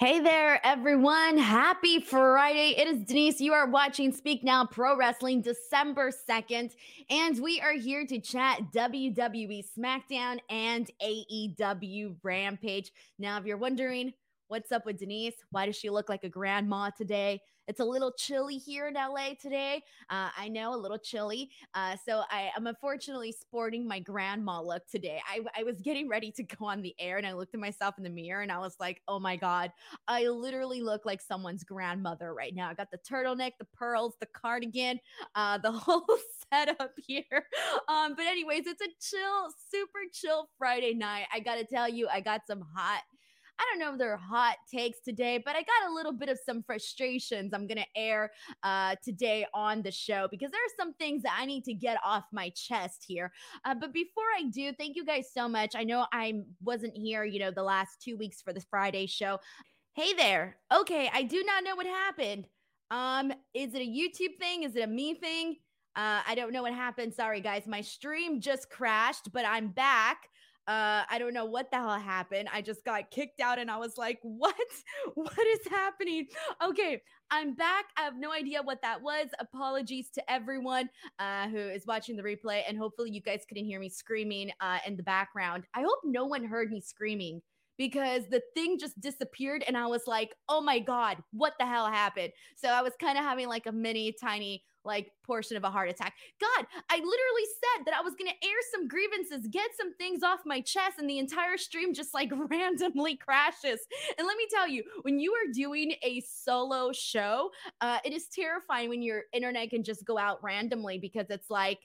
Hey there, everyone. Happy Friday. It is Denise. You are watching Speak Now Pro Wrestling December 2nd, and we are here to chat WWE SmackDown and AEW Rampage. Now, if you're wondering, What's up with Denise? Why does she look like a grandma today? It's a little chilly here in LA today. Uh, I know a little chilly. Uh, so I am unfortunately sporting my grandma look today. I, I was getting ready to go on the air and I looked at myself in the mirror and I was like, oh my God, I literally look like someone's grandmother right now. I got the turtleneck, the pearls, the cardigan, uh, the whole setup here. Um, but, anyways, it's a chill, super chill Friday night. I got to tell you, I got some hot I don't know if they're hot takes today, but I got a little bit of some frustrations I'm going to air uh, today on the show because there are some things that I need to get off my chest here. Uh, but before I do, thank you guys so much. I know I wasn't here, you know, the last two weeks for the Friday show. Hey there. Okay, I do not know what happened. Um, is it a YouTube thing? Is it a me thing? Uh, I don't know what happened. Sorry, guys. My stream just crashed, but I'm back. Uh, I don't know what the hell happened. I just got kicked out and I was like, what? What is happening? Okay, I'm back. I have no idea what that was. Apologies to everyone uh, who is watching the replay. And hopefully, you guys couldn't hear me screaming uh, in the background. I hope no one heard me screaming because the thing just disappeared and I was like, oh my God, what the hell happened? So I was kind of having like a mini tiny like portion of a heart attack. God, I literally said that I was going to air some grievances, get some things off my chest, and the entire stream just like randomly crashes. And let me tell you, when you are doing a solo show, uh, it is terrifying when your internet can just go out randomly because it's like,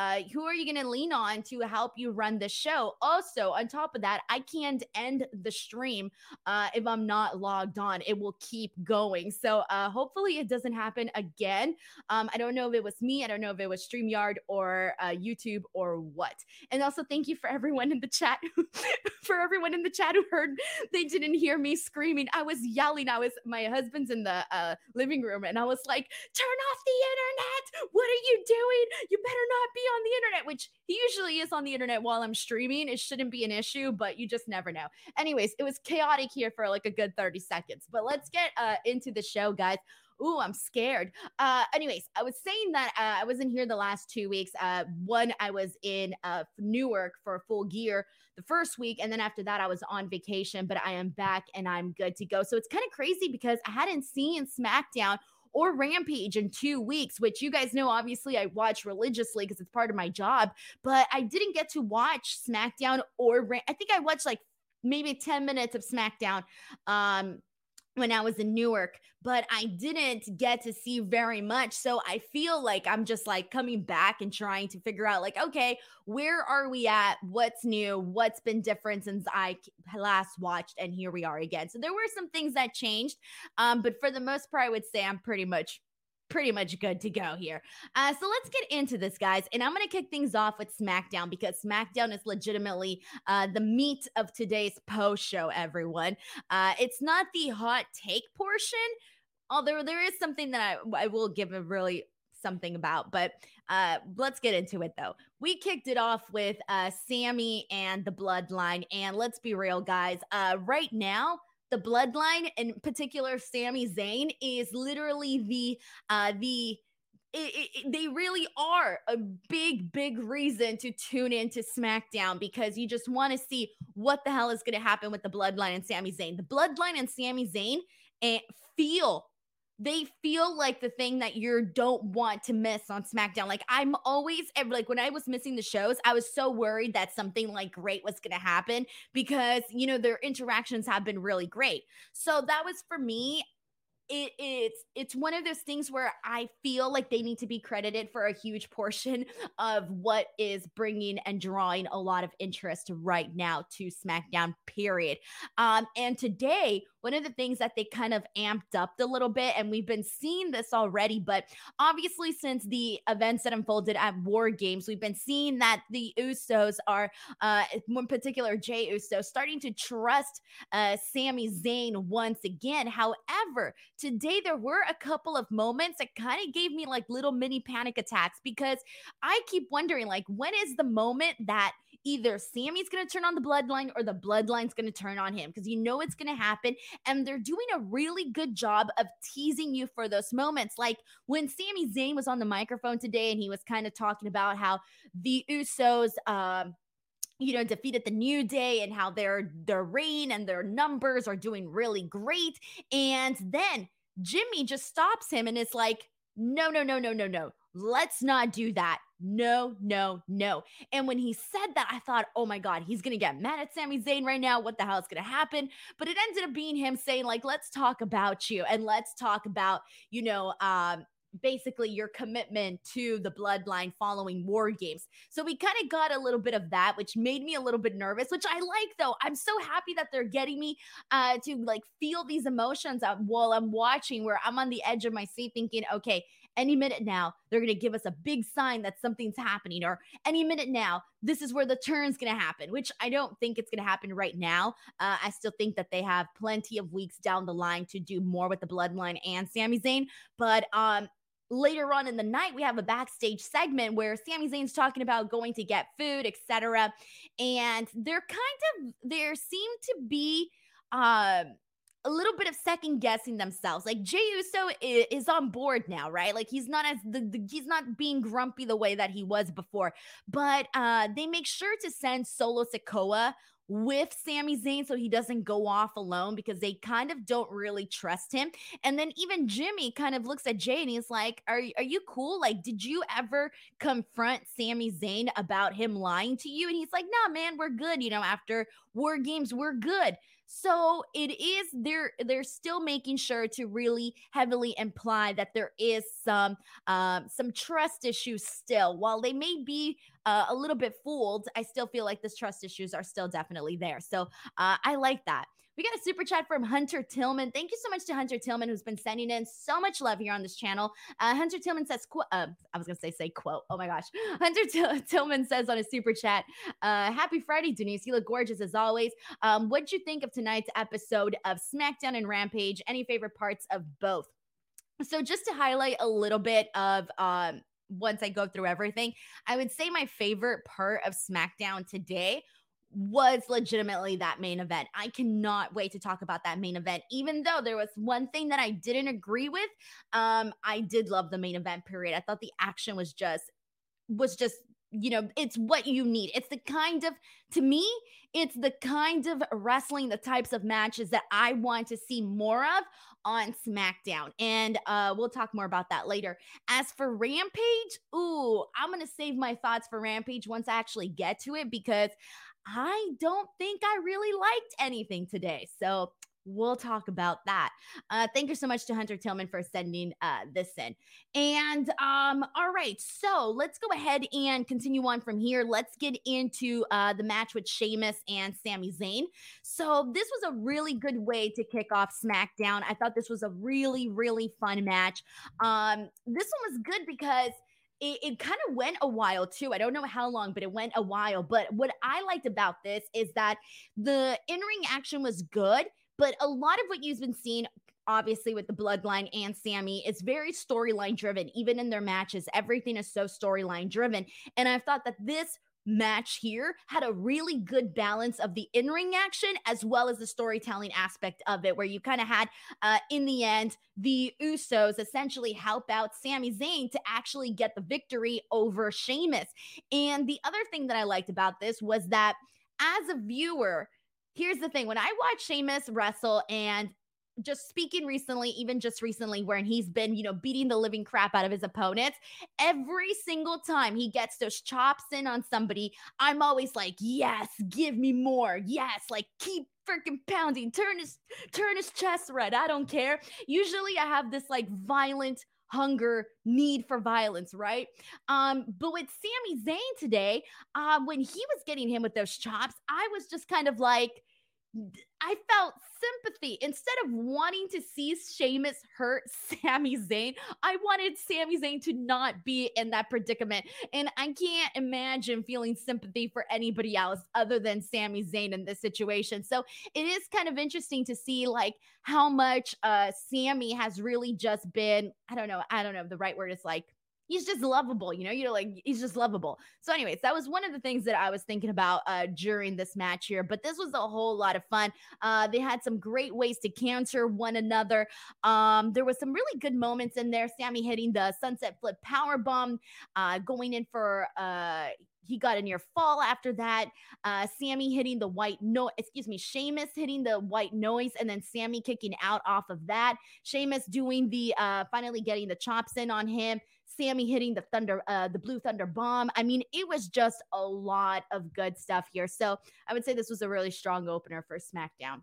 uh, who are you going to lean on to help you run the show? Also, on top of that, I can't end the stream uh, if I'm not logged on. It will keep going. So uh, hopefully it doesn't happen again. Um, I don't know if it was me. I don't know if it was StreamYard or uh, YouTube or what. And also, thank you for everyone in the chat, for everyone in the chat who heard they didn't hear me screaming. I was yelling. I was, my husband's in the uh, living room and I was like, turn off the internet. What are you doing? You better not be on the internet, which he usually is on the internet while I'm streaming. It shouldn't be an issue, but you just never know. Anyways, it was chaotic here for like a good 30 seconds. But let's get uh, into the show, guys. Ooh, I'm scared. Uh, anyways, I was saying that uh, I was in here the last two weeks. Uh, one, I was in uh, Newark for full gear the first week, and then after that, I was on vacation. But I am back and I'm good to go. So it's kind of crazy because I hadn't seen SmackDown or Rampage in two weeks, which you guys know, obviously, I watch religiously because it's part of my job, but I didn't get to watch SmackDown or Ram- I think I watched like maybe 10 minutes of SmackDown. Um, when I was in Newark, but I didn't get to see very much. So I feel like I'm just like coming back and trying to figure out, like, okay, where are we at? What's new? What's been different since I last watched? And here we are again. So there were some things that changed. Um, but for the most part, I would say I'm pretty much pretty much good to go here. Uh, so let's get into this, guys. And I'm going to kick things off with SmackDown because SmackDown is legitimately uh, the meat of today's post show, everyone. Uh, it's not the hot take portion, although there is something that I, I will give a really something about. But uh, let's get into it though. We kicked it off with uh, Sami and the Bloodline, and let's be real, guys. Uh, right now, the bloodline, in particular, Sami Zayn, is literally the uh the it, it, they really are a big, big reason to tune into SmackDown because you just want to see what the hell is going to happen with the Bloodline and Sami Zayn. The Bloodline and Sami Zayn and eh, feel they feel like the thing that you don't want to miss on SmackDown. Like I'm always like when I was missing the shows, I was so worried that something like great was going to happen because you know their interactions have been really great. So that was for me it, it's it's one of those things where I feel like they need to be credited for a huge portion of what is bringing and drawing a lot of interest right now to SmackDown. Period. Um, and today one of the things that they kind of amped up a little bit, and we've been seeing this already, but obviously, since the events that unfolded at War Games, we've been seeing that the Usos are, uh, in particular, Jey Uso, starting to trust uh, Sami Zayn once again. However, today there were a couple of moments that kind of gave me like little mini panic attacks because I keep wondering, like, when is the moment that either Sami's going to turn on the bloodline or the bloodline's going to turn on him because you know it's going to happen. And they're doing a really good job of teasing you for those moments. Like when Sami Zayn was on the microphone today and he was kind of talking about how the Usos, um, you know, defeated the New Day and how their their reign and their numbers are doing really great. And then Jimmy just stops him and is like, no, no, no, no, no, no. Let's not do that. No, no, no. And when he said that, I thought, oh my God, he's going to get mad at Sami Zayn right now. What the hell is going to happen? But it ended up being him saying, like, let's talk about you and let's talk about, you know, um, basically your commitment to the bloodline following war games. So we kind of got a little bit of that, which made me a little bit nervous, which I like though. I'm so happy that they're getting me uh, to like feel these emotions while I'm watching, where I'm on the edge of my seat thinking, okay, any minute now, they're going to give us a big sign that something's happening, or any minute now, this is where the turn's going to happen, which I don't think it's going to happen right now. Uh, I still think that they have plenty of weeks down the line to do more with the bloodline and Sami Zayn. But um, later on in the night, we have a backstage segment where Sami Zayn's talking about going to get food, etc. And they're kind of there seem to be um a little bit of second guessing themselves. Like Jey Uso is, on board now, right? Like he's not as the, the, he's not being grumpy the way that he was before. But uh they make sure to send Solo Sikoa with Sami Zayn so he doesn't go off alone because they kind of don't really trust him. And then even Jimmy kind of looks at Jey and he's like, Are, are you cool? Like, did you ever confront Sami Zayn about him lying to you? And he's like, Nah, man, we're good. You know, after war games, we're good. So it is they're they're still making sure to really heavily imply that there is some um, some trust issues still. While they may be uh, a little bit fooled, I still feel like this trust issues are still definitely there. So uh, I like that. We got a super chat from Hunter Tillman. Thank you so much to Hunter Tillman, who's been sending in so much love here on this channel. Uh, Hunter Tillman says, qu- uh, I was going to say, say quote. Oh my gosh. Hunter T- Tillman says on a super chat, uh, Happy Friday, Denise. You look gorgeous as always. Um, what'd you think of tonight's episode of SmackDown and Rampage? Any favorite parts of both? So, just to highlight a little bit of um, once I go through everything, I would say my favorite part of SmackDown today was legitimately that main event. I cannot wait to talk about that main event. Even though there was one thing that I didn't agree with, um, I did love the main event period. I thought the action was just was just you know, it's what you need. It's the kind of, to me, it's the kind of wrestling, the types of matches that I want to see more of on SmackDown. And uh, we'll talk more about that later. As for Rampage, ooh, I'm to save my thoughts for Rampage once I actually get to it because I don't think I really liked anything today. So we'll talk about that. Uh, thank you so much to Hunter Tillman for sending uh, this in. And um, all right, so let's go ahead and continue on from here. Let's get into uh, the match with Sheamus and Sami Zayn. So this was a really good way to kick off SmackDown. I thought this was a really, really fun match. Um, this one was good because – it, it kind of went a while too. I don't know how long, but it went a while. But what I liked about this is that the in ring action was good, but a lot of what you've been seeing obviously with the bloodline and Sami, it's very storyline driven. Even in their matches, everything is so storyline driven. And I thought that this match here had a really good balance of the in-ring action as well as the storytelling aspect of it where you kind of had uh in the end the Usos essentially help out Sami Zayn to actually get the victory over Sheamus. And the other thing that I liked about this was that as a viewer Here's the thing when I watch Sheamus wrestle and just speaking recently, even just recently, where he's been, you know, beating the living crap out of his opponents. Every single time he gets those chops in on somebody, I'm always like, yes, give me more. Yes, like keep freaking pounding, turn his turn his chest red. I don't care. Usually I have this like violent hunger, need for violence, right? Um, but with Sami Zayn today, uh, when he was getting him with those chops, I was just kind of like, I felt sympathy. Instead of wanting to see Sheamus hurt Sami Zayn, I wanted Sami Zayn to not be in that predicament. And I can't imagine feeling sympathy for anybody else other than Sami Zayn in this situation. So it is kind of interesting to see like how much uh Sami has really just been, I don't know, I don't know, the right word is like he's just lovable, you know, you know, like he's just lovable. So, anyways, that was one of the things that I was thinking about uh, during this match here. But this was a whole lot of fun. Uh, they had some great ways to counter one another. Um, there was some really good moments in there. Sami hitting the sunset flip power bomb, uh, going in for uh he got a near fall after that. Uh, Sami hitting the white no, excuse me, Sheamus hitting the white noise, and then Sami kicking out off of that. Sheamus doing the uh, finally getting the chops in on him. Sami hitting the thunder, uh, the blue thunder bomb. I mean, it was just a lot of good stuff here. So I would say this was a really strong opener for SmackDown.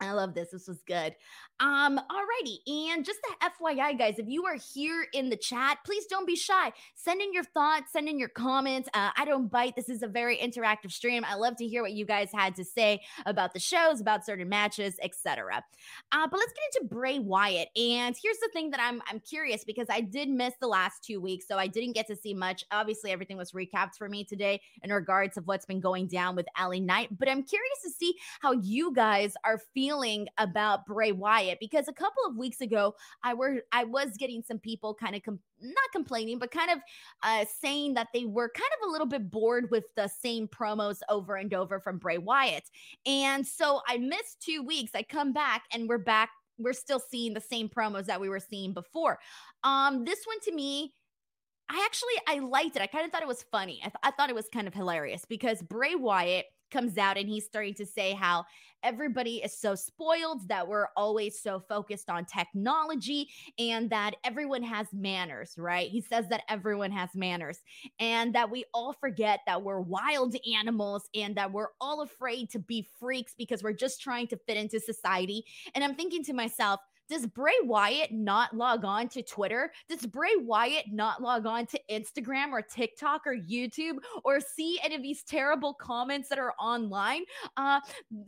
I love this. This was good. Um, alrighty. And just the FYI, guys, if you are here in the chat, please don't be shy. Send in your thoughts, send in your comments. Uh, I don't bite. This is a very interactive stream. I love to hear what you guys had to say about the shows, about certain matches, etc. Uh, but let's get into Bray Wyatt. And here's the thing that I'm I'm curious because I did miss the last two weeks, so I didn't get to see much. Obviously, everything was recapped for me today in regards of what's been going down with LA Knight. But I'm curious to see how you guys are feeling feeling about Bray Wyatt because a couple of weeks ago I were I was getting some people kind of com- not complaining but kind of uh, saying that they were kind of a little bit bored with the same promos over and over from Bray Wyatt. And so I missed 2 weeks. I come back and we're back we're still seeing the same promos that we were seeing before. Um this one to me I actually I liked it. I kind of thought it was funny. I, th- I thought it was kind of hilarious because Bray Wyatt comes out and he's starting to say how everybody is so spoiled that we're always so focused on technology and that everyone has manners, right? He says that everyone has manners and that we all forget that we're wild animals and that we're all afraid to be freaks because we're just trying to fit into society. And I'm thinking to myself, does Bray Wyatt not log on to Twitter? Does Bray Wyatt not log on to Instagram or TikTok or YouTube or see any of these terrible comments that are online? Uh,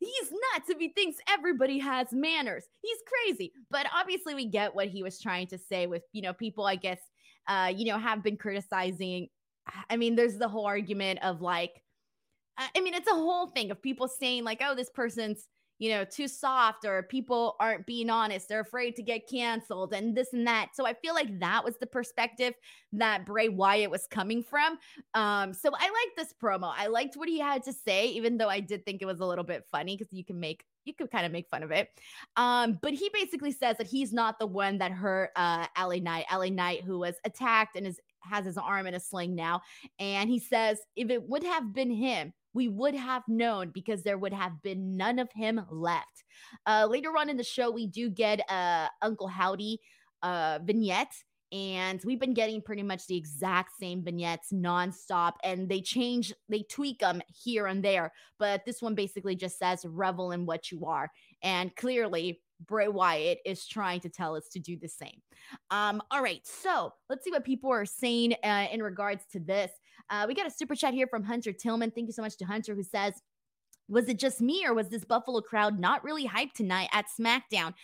he's nuts if he thinks everybody has manners. He's crazy. But obviously, we get what he was trying to say with, you know, people, I guess, uh, you know, have been criticizing. I mean, there's the whole argument of like, I mean, it's a whole thing of people saying, like, oh, this person's you know, too soft or people aren't being honest. They're afraid to get canceled and this and that. So I feel like that was the perspective that Bray Wyatt was coming from. Um, so I like this promo. I liked what he had to say, even though I did think it was a little bit funny because you can make you could kind of make fun of it. Um, but he basically says that he's not the one that hurt uh LA Knight, LA Knight, who was attacked and is has his arm in a sling now. And he says if it would have been him, we would have known because there would have been none of him left. Uh, later on in the show, we do get uh, Uncle Howdy uh, vignette. And we've been getting pretty much the exact same vignettes nonstop, and they change, they tweak them here and there. But this one basically just says, revel in what you are. And clearly, Bray Wyatt is trying to tell us to do the same. Um, all right, so let's see what people are saying uh, in regards to this. Uh, we got a super chat here from Hunter Tillman. Thank you so much to Hunter, who says, was it just me or was this Buffalo crowd not really hyped tonight at SmackDown?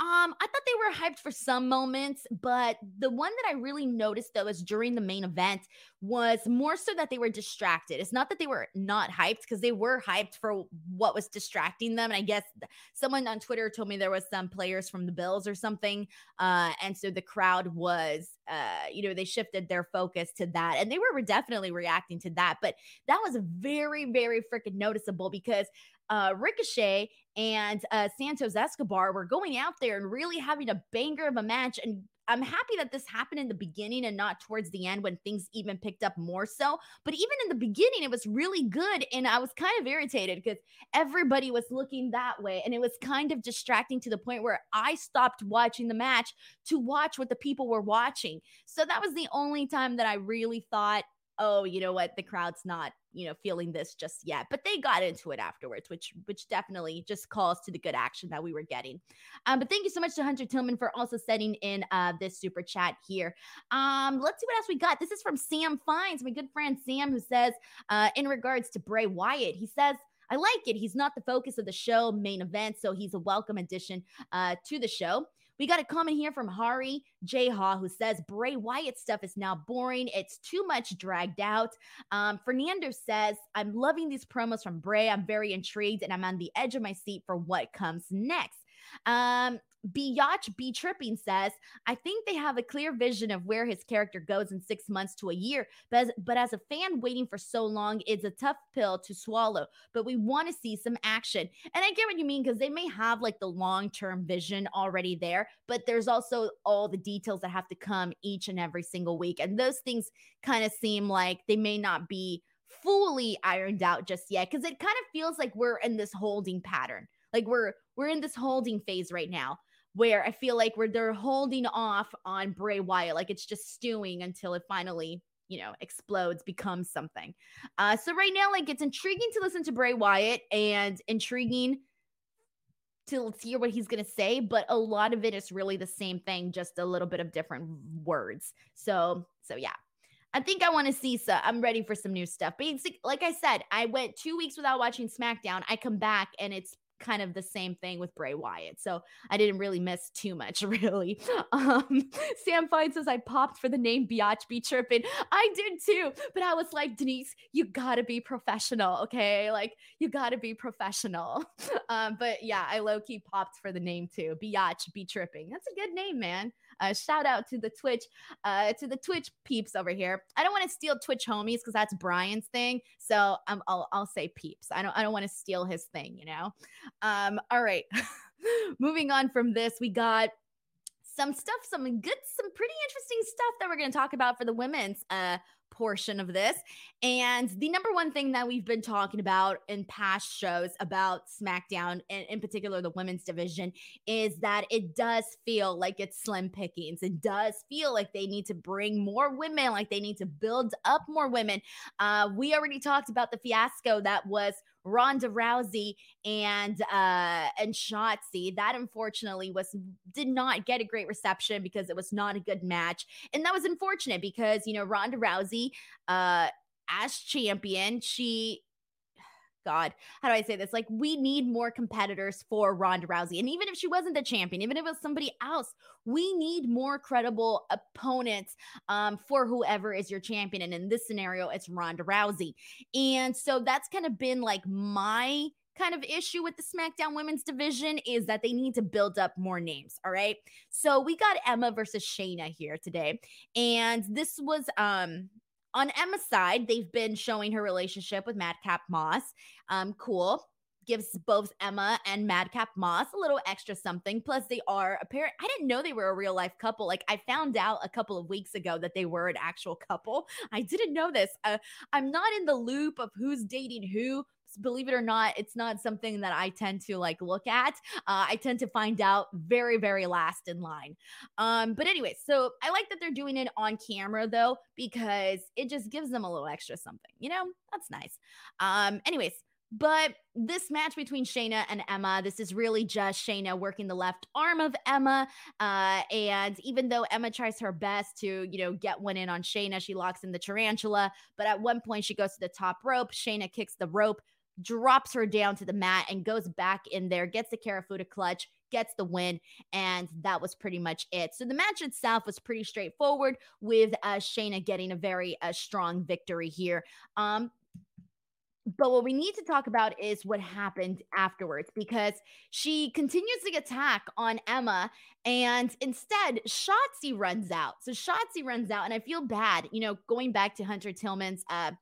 Um, I thought they were hyped for some moments, but the one that I really noticed though is during the main event was more so that they were distracted. It's not that they were not hyped because they were hyped for what was distracting them. And I guess someone on Twitter told me there was some players from the Bills or something, uh, and so the crowd was, uh, you know, they shifted their focus to that, and they were definitely reacting to that. But that was very, very freaking noticeable because uh, Ricochet and uh, Santos Escobar were going out there and really having a banger of a match. And I'm happy that this happened in the beginning and not towards the end when things even picked up more so. But even in the beginning, it was really good. And I was kind of irritated because everybody was looking that way. And it was kind of distracting to the point where I stopped watching the match to watch what the people were watching. So that was the only time that I really thought, oh, you know what, the crowd's not you know feeling this just yet. But they got into it afterwards which which definitely just calls to the good action that we were getting. Um but thank you so much to hunter tillman for also setting in uh this super chat here. Um let's see what else we got. This is from sam fines my good friend sam who says uh in regards to bray wyatt he says I like it. He's not the focus of the show main event, so he's a welcome addition uh, to the show. We got a comment here from Hari J. Ha who says Bray Wyatt stuff is now boring. It's too much dragged out. Um, Fernando says, I'm loving these promos from Bray. I'm very intrigued and I'm on the edge of my seat for what comes next. Um, Biatch B Tripping says, I think they have a clear vision of where his character goes in six months to a year. But as, but as a fan waiting for so long, it's a tough pill to swallow. But we want to see some action. And I get what you mean because they may have like the long term vision already there, but there's also all the details that have to come each and every single week. And those things kind of seem like they may not be fully ironed out just yet because it kind of feels like we're in this holding pattern. Like we're we're in this holding phase right now where I feel like where they're holding off on Bray Wyatt, like it's just stewing until it finally, you know, explodes, becomes something. Uh, so right now, like it's intriguing to listen to Bray Wyatt and intriguing to hear what he's gonna say, but a lot of it is really the same thing, just a little bit of different words. So, so yeah. I think I want to see some. I'm ready for some new stuff. But like I said, I went two weeks without watching SmackDown. I come back and it's kind of the same thing with Bray Wyatt. So I didn't really miss too much, really. Um, Sam Fine says I popped for the name Biatch Be Chirping. I did too, but I was like, Denise, you gotta be professional, okay? Like you gotta be professional. Um, but yeah, I low key popped for the name too. Biatch Be Tripping. That's a good name, man. Uh, shout out to the Twitch, uh, to the Twitch peeps over here. I don't want to steal Twitch homies because that's Brian's thing. So um, I'll I'll say peeps. I don't I don't want to steal his thing. You know. Um. All right. Moving on from this, we got some stuff, some good, some pretty interesting stuff that we're going to talk about for the women's uh, portion of this. And the number one thing that we've been talking about in past shows about SmackDown, and in particular the women's division, is that it does feel like it's slim pickings. It does feel like they need to bring more women, like they need to build up more women. Uh, we already talked about the fiasco that was Ronda Rousey and uh and Shotzi. That unfortunately was did not get a great reception because it was not a good match. And that was unfortunate because, you know, Ronda Rousey uh as champion, she God, how do I say this? Like, we need more competitors for Ronda Rousey. And even if she wasn't the champion, even if it was somebody else, we need more credible opponents um, for whoever is your champion. And in this scenario, it's Ronda Rousey. And so that's kind of been like my kind of issue with the SmackDown women's division is that they need to build up more names. All right. So we got Emma versus Shayna here today. And this was um on Emma's side, they've been showing her relationship with Madcap Moss. Um, cool. Gives both Emma and Madcap Moss a little extra something. Plus, they are a pair. I didn't know they were a real life couple. Like, I found out a couple of weeks ago that they were an actual couple. I didn't know this. Uh, I'm not in the loop of who's dating who believe it or not, it's not something that I tend to like look at. Uh, I tend to find out very, very last in line. Um, but anyway, so I like that they're doing it on camera though, because it just gives them a little extra something, you know, that's nice. Um, anyways, but this match between Shayna and Emma, this is really just Shayna working the left arm of Emma. Uh, and even though Emma tries her best to, you know, get one in on Shayna, she locks in the tarantula. But at one point, she goes to the top rope. Shayna kicks the rope, drops her down to the mat and goes back in there, gets the Kirifuda clutch, gets the win, and that was pretty much it. So the match itself was pretty straightforward, with uh, Shayna getting a very uh, strong victory here. Um, but what we need to talk about is what happened afterwards because she continues to attack on Emma and instead Shotzi runs out. So Shotzi runs out and I feel bad, you know, going back to Hunter Tillman's uh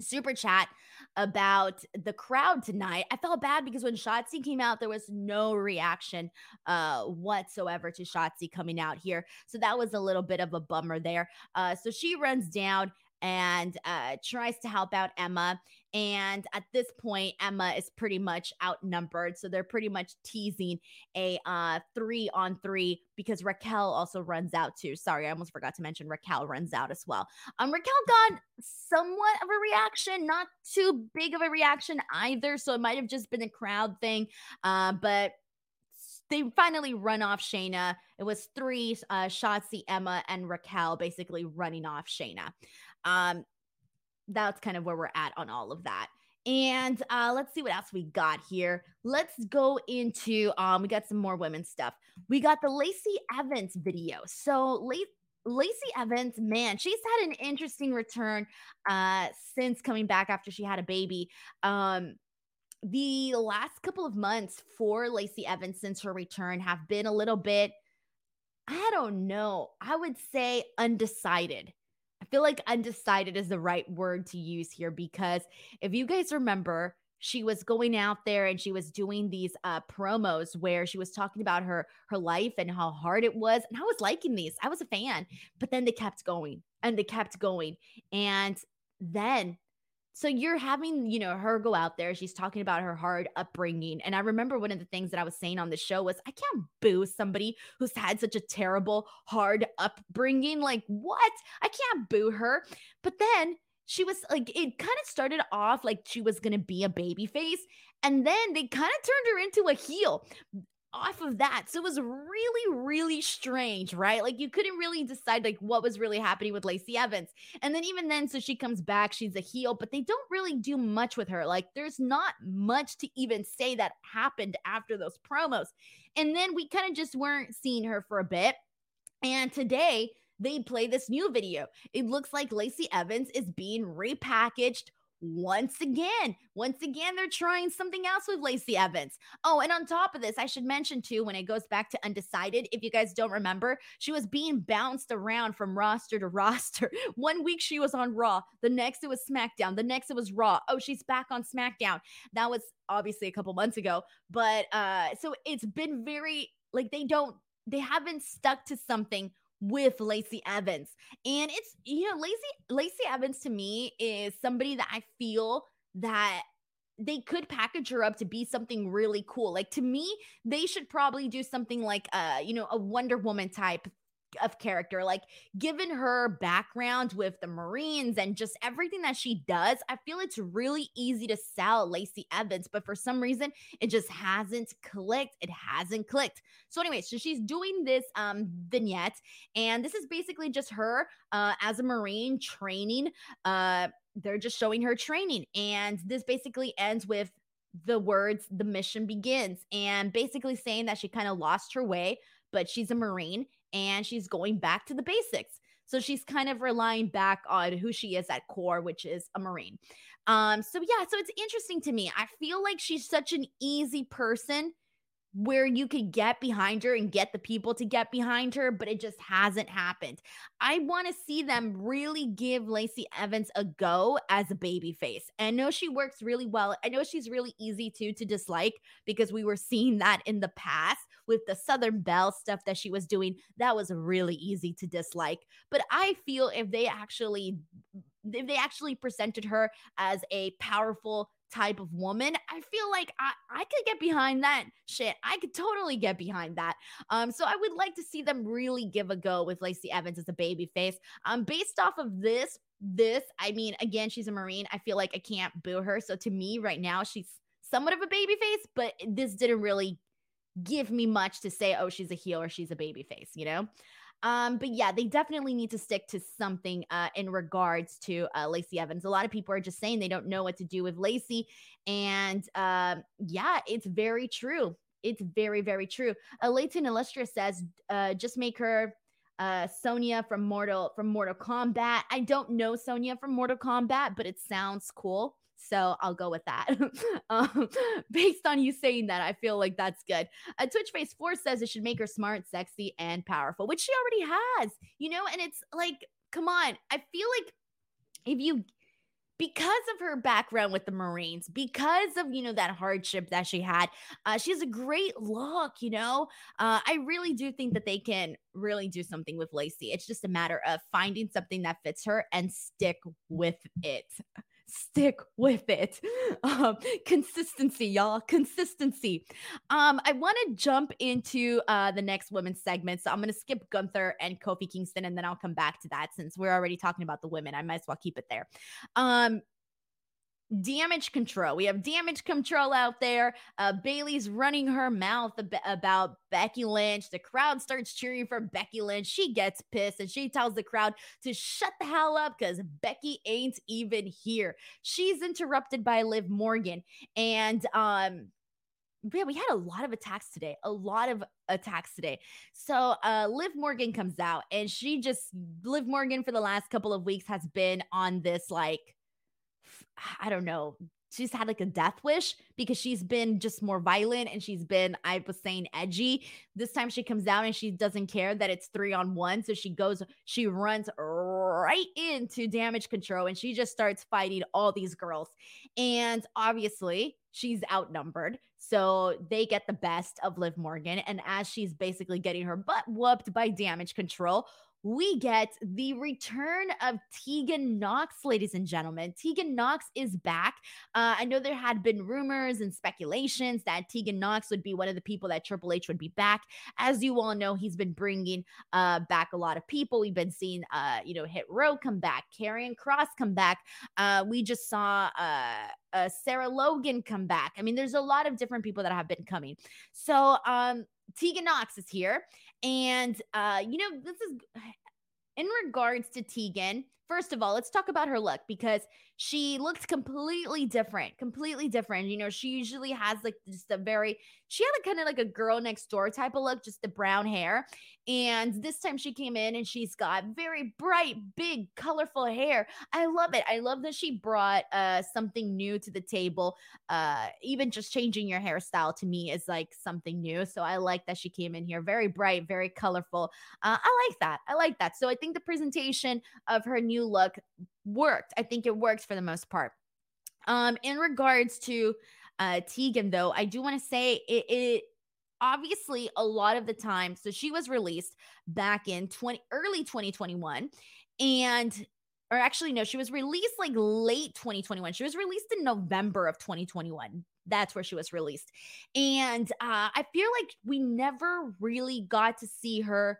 super chat about the crowd tonight. I felt bad because when Shotzi came out, there was no reaction uh, whatsoever to Shotzi coming out here. So that was a little bit of a bummer there. Uh, so she runs down and uh, tries to help out Emma. And at this point, Emma is pretty much outnumbered. So they're pretty much teasing a uh, three on three because Raquel also runs out too. Sorry, I almost forgot to mention Raquel runs out as well. Um, Raquel got somewhat of a reaction, not too big of a reaction either. So it might have just been a crowd thing. Uh, but they finally run off Shayna. It was three uh, Shotzi, Emma, and Raquel basically running off Shayna. Um, that's kind of where we're at on all of that. And uh, let's see what else we got here. Let's go into um, we got some more women's stuff. We got the Lacey Evans video. So Lacey Evans, man, she's had an interesting return uh, since coming back after she had a baby. Um, the last couple of months for Lacey Evans since her return have been a little bit, I don't know, I would say undecided. I feel like undecided is the right word to use here because if you guys remember, she was going out there and she was doing these uh promos where she was talking about her her life and how hard it was and I was liking these. I was a fan. But then they kept going and they kept going. And then so you're having, you know, her go out there. She's talking about her hard upbringing. And I remember one of the things that I was saying on the show was I can't boo somebody who's had such a terrible, hard upbringing. Like, what? I can't boo her. But then she was like, it kind of started off like she was going to be a baby face. And then they kind of turned her into a heel off of that. So it was really, really strange, right? Like you couldn't really decide like what was really happening with Lacey Evans. And then even then, so she comes back, she's a heel, but they don't really do much with her. Like there's not much to even say that happened after those promos. And then we kind of just weren't seeing her for a bit. And today they play this new video. It looks like Lacey Evans is being repackaged once again. Once again, they're trying something else with Lacey Evans. Oh, and on top of this, I should mention too, when it goes back to Undecided, if you guys don't remember, she was being bounced around from roster to roster. One week she was on Raw, the next it was SmackDown, the next it was Raw. Oh, she's back on SmackDown. That was obviously a couple months ago, but uh, so it's been very like they don't, they haven't stuck to something with Lacey Evans. And it's, you know, Lacey Lacey Evans to me is somebody that I feel that they could package her up to be something really cool. Like to me, they should probably do something like uh, you know, a Wonder Woman type of character. Like, given her background with the Marines and just everything that she does, I feel it's really easy to sell Lacey Evans, but for some reason, it just hasn't clicked. It hasn't clicked. So, anyway, so she's doing this um vignette, and this is basically just her uh as a Marine training. Uh, they're just showing her training, and this basically ends with the words the mission begins and basically saying that she kind of lost her way but she's a marine and she's going back to the basics. So she's kind of relying back on who she is at core, which is a Marine. Um, so yeah, so it's interesting to me. I feel like she's such an easy person where you could get behind her and get the people to get behind her, but it just hasn't happened. I want to see them really give Lacey Evans a go as a baby face. I know she works really well. I know she's really easy to to dislike because we were seeing that in the past with the Southern Belle stuff that she was doing. That was really easy to dislike. But I feel if they actually if they actually presented her as a powerful type of woman, I feel like I, I could get behind that shit. I could totally get behind that. Um, so I would like to see them really give a go with Lacey Evans as a baby face. Um, based off of this, this, I mean, again, she's a Marine. I feel like I can't boo her. So to me, right now, she's somewhat of a baby face, but this didn't really give me much to say, oh, she's a heel or she's a baby face, you know? Um, but yeah, they definitely need to stick to something uh, in regards to uh, Lacey Evans. A lot of people are just saying they don't know what to do with Lacey. And uh, yeah, it's very true. It's very, very true. Uh, Leighton Illustrious says, uh, just make her uh Sonya from Mortal from Mortal Kombat. I don't know Sonya from Mortal Kombat, but it sounds cool. So I'll go with that. um, based on you saying that, I feel like that's good. Uh, Twitch Face 4 says it should make her smart, sexy, and powerful, which she already has, you know? And it's like, come on. I feel like if you because of her background with the Marines, because of you know that hardship that she had, uh, she has a great look. You know, uh, I really do think that they can really do something with Lacey. It's just a matter of finding something that fits her and stick with it stick with it. Um, consistency, y'all. Consistency. Um, I want to jump into uh, the next women's segment. So I'm going to skip Gunther and Kofi Kingston, and then I'll come back to that since we're already talking about the women. I might as well keep it there. Um, damage control. We have damage control out there. Uh, Bayley's running her mouth ab- about Becky Lynch. The crowd starts cheering for Becky Lynch. She gets pissed and she tells the crowd to shut the hell up because Becky ain't even here. She's interrupted by Liv Morgan. And, um, yeah, we had a lot of attacks today. A lot of attacks today. So uh Liv Morgan comes out and she just Liv Morgan for the last couple of weeks has been on this like I don't know, she's had like a death wish because she's been just more violent and she's been I was saying edgy. This time she comes out and she doesn't care that it's 3 on 1, so she goes she runs right into damage control and she just starts fighting all these girls. And obviously, she's outnumbered. So they get the best of Liv Morgan and as she's basically getting her butt whooped by damage control, we get the return of Tegan Nox, ladies and gentlemen. Tegan Nox is back. Uh, I know there had been rumors and speculations that Tegan Nox would be one of the people that Triple H would be back. As you all know, he's been bringing uh, back a lot of people. We've been seeing, uh, you know, Hit Row come back, Karrion Kross come back. Uh, we just saw uh, uh, Sarah Logan come back. I mean, there's a lot of different people that have been coming. So, um, Tegan Nox is here. And, uh, you know, this is in regards to Tegan. First of all, let's talk about her look because she looked completely different, completely different. You know, she usually has like just a very, she had a kind of like a girl next door type of look, just the brown hair. And this time she came in and she's got very bright, big, colorful hair. I love it. I love that she brought uh something new to the table. Uh, even just changing your hairstyle to me is like something new. So I like that she came in here very bright, very colorful. Uh, I like that. I like that. So I think the presentation of her new look worked. I think it works for the most part. Um, in regards to uh Tegan, though, I do want to say it, it obviously a lot of the time. So she was released back in 20 early 2021, and or actually no, she was released like late 2021. She was released in November of 2021 that's where she was released. And uh, I feel like we never really got to see her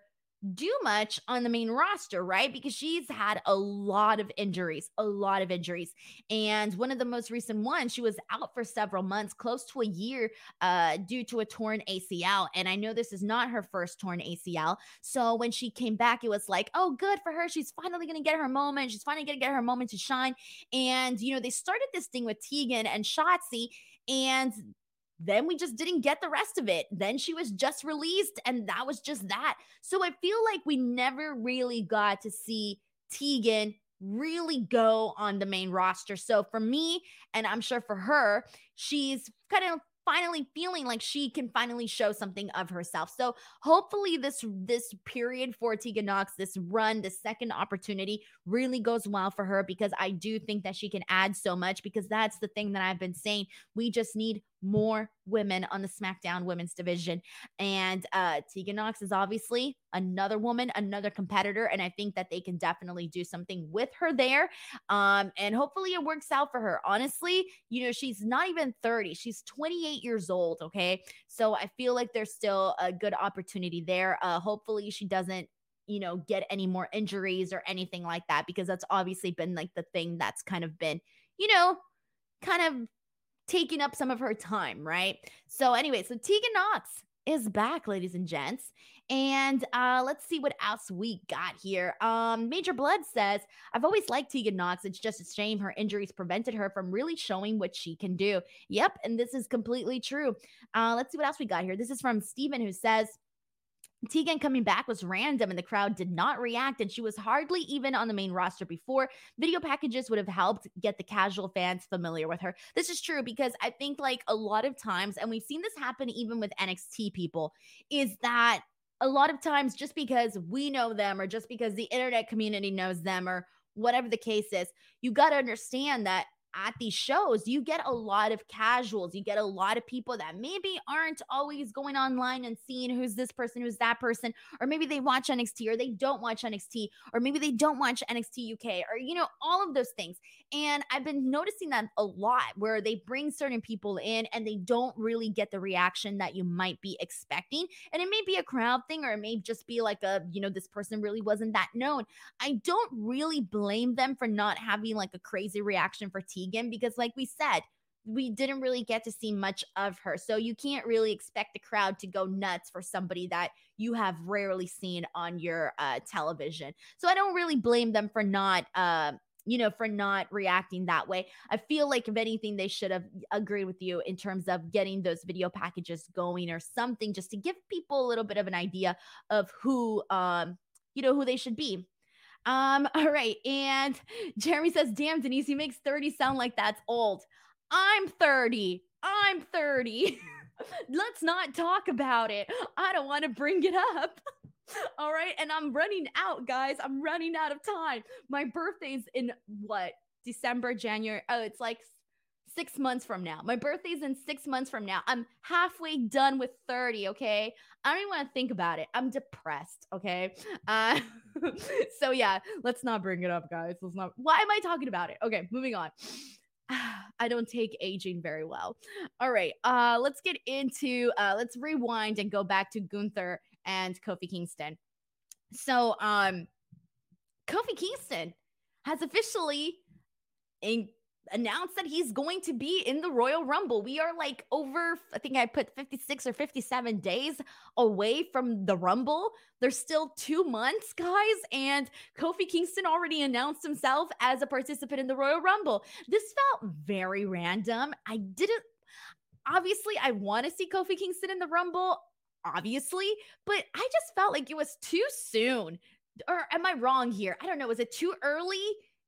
do much on the main roster, right? Because she's had a lot of injuries, a lot of injuries. And one of the most recent ones, she was out for several months, close to a year, uh, due to a torn ACL. And I know this is not her first torn ACL. So when she came back, it was like, oh, good for her. She's finally going to get her moment. She's finally going to get her moment to shine. And, you know, they started this thing with Tegan and Shotzi. And then we just didn't get the rest of it. Then she was just released, and that was just that. So I feel like we never really got to see Tegan really go on the main roster. So for me, and I'm sure for her, she's kind of finally feeling like she can finally show something of herself. So hopefully this this period for Tegan Nox, this run, the second opportunity really goes well for her because I do think that she can add so much because that's the thing that I've been saying. We just need more women on the SmackDown women's division. And uh, Tegan Nox is obviously another woman, another competitor. And I think that they can definitely do something with her there. Um, and hopefully it works out for her. Honestly, you know, she's not even 30, she's 28 years old. Okay. So I feel like there's still a good opportunity there. Uh, hopefully she doesn't you know, get any more injuries or anything like that, because that's obviously been like the thing that's kind of been, you know, kind of taking up some of her time, right? So, anyway, so Tegan Nox is back, ladies and gents. And uh, let's see what else we got here. Um, Major Blood says, I've always liked Tegan Nox. It's just a shame her injuries prevented her from really showing what she can do. Yep, and this is completely true. Uh, let's see what else we got here. This is from Steven who says, Tegan coming back was random and the crowd did not react, and she was hardly even on the main roster before. Video packages would have helped get the casual fans familiar with her. This is true because I think, like, a lot of times, and we've seen this happen even with NXT people, is that a lot of times just because we know them or just because the internet community knows them or whatever the case is, you got to understand that at these shows, you get a lot of casuals. You get a lot of people that maybe aren't always going online and seeing who's this person, who's that person, or maybe they watch NXT or they don't watch NXT, or maybe they don't watch NXT UK, or, you know, all of those things. And I've been noticing that a lot where they bring certain people in and they don't really get the reaction that you might be expecting. And it may be a crowd thing, or it may just be like a, you know, this person really wasn't that known. I don't really blame them for not having like a crazy reaction for Tegan because, like we said, we didn't really get to see much of her. So you can't really expect the crowd to go nuts for somebody that you have rarely seen on your uh, television. So I don't really blame them for not. Uh, you know, for not reacting that way. I feel like, if anything, they should have agreed with you in terms of getting those video packages going or something just to give people a little bit of an idea of who, um, you know, who they should be. Um, all right. And Jeremy says, damn, Denise, he makes 30 sound like that's old. I'm 30. I'm 30. Let's not talk about it. I don't want to bring it up. All right. And I'm running out, guys. I'm running out of time. My birthday's in what? December, January. Oh, it's like six months from now. My birthday's in six months from now. I'm halfway done with 30. Okay. I don't even want to think about it. I'm depressed. Okay. Uh, so yeah, let's not bring it up, guys. Let's not. Why am I talking about it? Okay. Moving on. I don't take aging very well. All right. Uh, let's get into uh let's rewind and go back to Gunther and Kofi Kingston. So um Kofi Kingston has officially in- announced that he's going to be in the Royal Rumble. We are like over, I think I put 56 or 57 days away from the Rumble. There's still two months, guys. And Kofi Kingston already announced himself as a participant in the Royal Rumble. This felt very random. I didn't, obviously, I want to see Kofi Kingston in the Rumble. Obviously, but I just felt like it was too soon. Or am I wrong here? I don't know. Was it too early?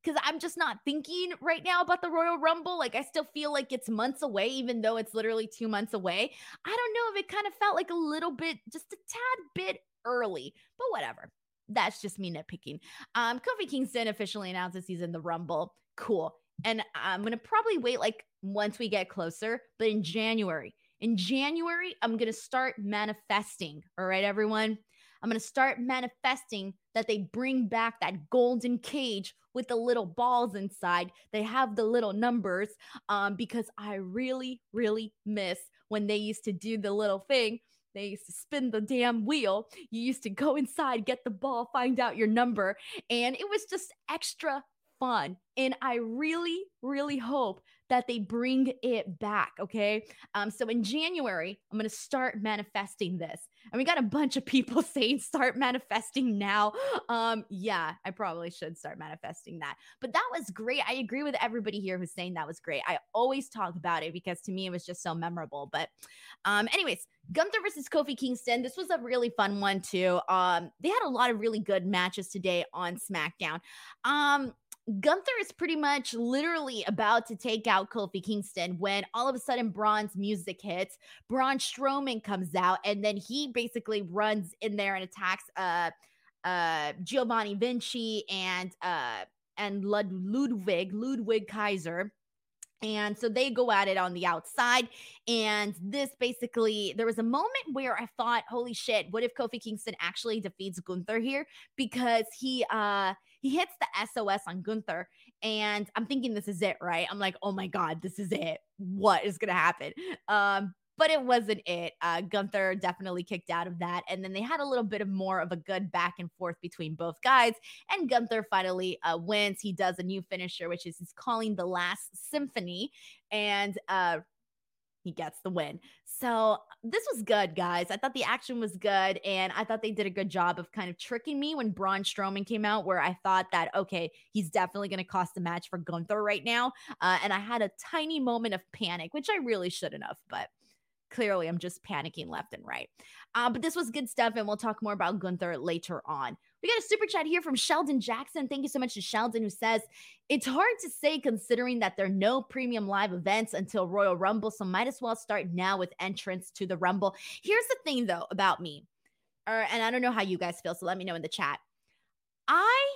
because I'm just not thinking right now about the Royal Rumble. Like, I still feel like it's months away, even though it's literally two months away. I don't know if it kind of felt like a little bit, just a tad bit early, but whatever. That's just me nitpicking. Um, Kofi Kingston officially announces he's in the Rumble. Cool. And I'm going to probably wait like once we get closer, but in January, in January, I'm going to start manifesting. All right, everyone. I'm going to start manifesting that they bring back that golden cage with the little balls inside. They have the little numbers um, because I really, really miss when they used to do the little thing. They used to spin the damn wheel. You used to go inside, get the ball, find out your number. And it was just extra fun. And I really, really hope that they bring it back. Okay. Um, so in January, I'm going to start manifesting this. And we got a bunch of people saying start manifesting now. Um, yeah, I probably should start manifesting that. But that was great. I agree with everybody here who's saying that was great. I always talk about it because to me it was just so memorable. But um, anyways, Gunther versus Kofi Kingston. This was a really fun one too. Um, they had a lot of really good matches today on SmackDown. Um, Gunther is pretty much literally about to take out Kofi Kingston when all of a sudden Braun's music hits. Braun Strowman comes out and then he basically runs in there and attacks uh uh Giovanni Vinci and uh and Lud- Ludwig Ludwig Kaiser. And so they go at it on the outside. And this basically, there was a moment where I thought, holy shit, what if Kofi Kingston actually defeats Gunther here? Because he uh he hits the SOS on Gunther. And I'm thinking this is it, right? I'm like, oh my God, this is it. What is gonna happen? Um, but it wasn't it. Uh, Gunther definitely kicked out of that. And then they had a little bit of more of a good back and forth between both guys. And Gunther finally uh, wins. He does a new finisher, which is he's calling the last symphony. And uh, he gets the win. So this was good, guys. I thought the action was good, and I thought they did a good job of kind of tricking me when Braun Strowman came out, where I thought that okay, he's definitely going to cost the match for Gunther right now, uh, and I had a tiny moment of panic, which I really shouldn't have, but clearly I'm just panicking left and right. Uh, but this was good stuff, and we'll talk more about Gunther later on. We got a super chat here from Sheldon Jackson. Thank you so much to Sheldon, who says it's hard to say considering that there are no premium live events until Royal Rumble, so might as well start now with entrance to the Rumble. Here's the thing, though, about me, or and I don't know how you guys feel, so let me know in the chat. I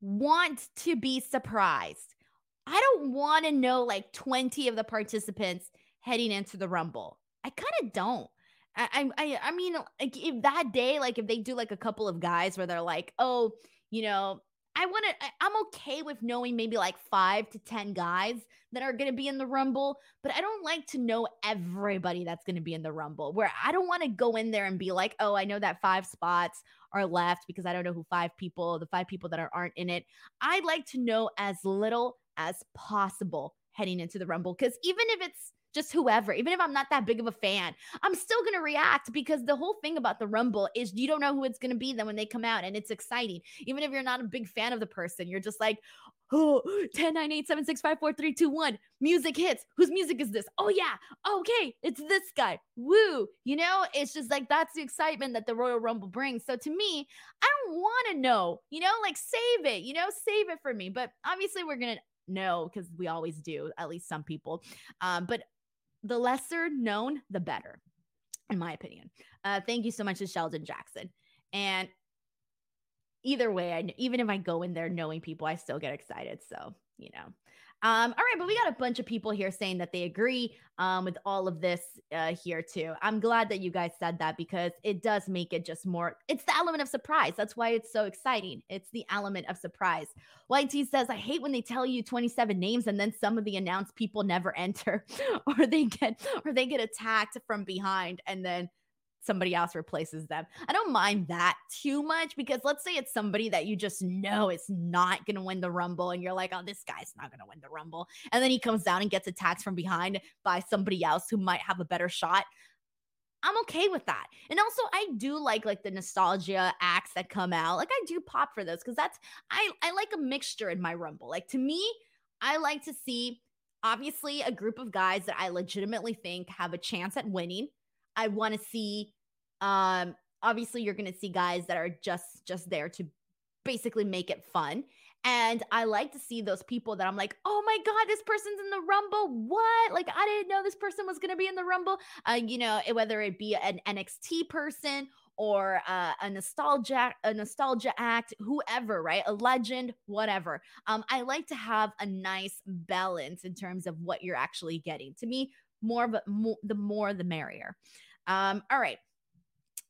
want to be surprised. I don't want to know like 20 of the participants heading into the Rumble. I kind of don't. I, I I mean, like if that day, like if they do like a couple of guys where they're like, oh, you know, I want to. I'm okay with knowing maybe like five to ten guys that are going to be in the Rumble, but I don't like to know everybody that's going to be in the Rumble. Where I don't want to go in there and be like, oh, I know that five spots are left because I don't know who five people, the five people that are, aren't in it. I'd like to know as little as possible heading into the Rumble because even if it's just whoever, even if I'm not that big of a fan, I'm still going to react because the whole thing about the Rumble is you don't know who it's going to be then when they come out and it's exciting. Even if you're not a big fan of the person, you're just like, oh, 10, 9, 8, 7, 6, 5, 4, 3, 2, 1. Music hits. Whose music is this? Oh, yeah. Okay. It's this guy. Woo. You know, it's just like that's the excitement that the Royal Rumble brings. So to me, I don't want to know, you know, like save it, you know, save it for me. But obviously, we're going to know because we always do, at least some people. Um, but the lesser known, the better, in my opinion. Uh, thank you so much to Sheldon Jackson. And either way, I, even if I go in there knowing people, I still get excited. So, you know, um, all right, but we got a bunch of people here saying that they agree um, with all of this uh, here too. I'm glad that you guys said that because it does make it just more. It's the element of surprise. That's why it's so exciting. It's the element of surprise. YT says, "I hate when they tell you 27 names and then some of the announced people never enter, or they get or they get attacked from behind and then." Somebody else replaces them. I don't mind that too much because let's say it's somebody that you just know is not going to win the Rumble and you're like, oh, this guy's not going to win the Rumble. And then he comes down and gets attacked from behind by somebody else who might have a better shot. I'm okay with that. And also I do like like the nostalgia acts that come out. Like I do pop for those cuz that's I I like a mixture in my rumble. Like to me, I like to see obviously a group of guys that I legitimately think have a chance at winning. I want to see um, obviously, you're going to see guys that are just just there to basically make it fun. And I like to see those people that I'm like, oh my God, this person's in the Rumble. What? Like, I didn't know this person was going to be in the Rumble. Uh, you know, whether it be an NXT person or uh, a nostalgia, a nostalgia act, whoever, right? A legend, whatever. Um, I like to have a nice balance in terms of what you're actually getting. To me, more a, more, the more the merrier. Um, all right.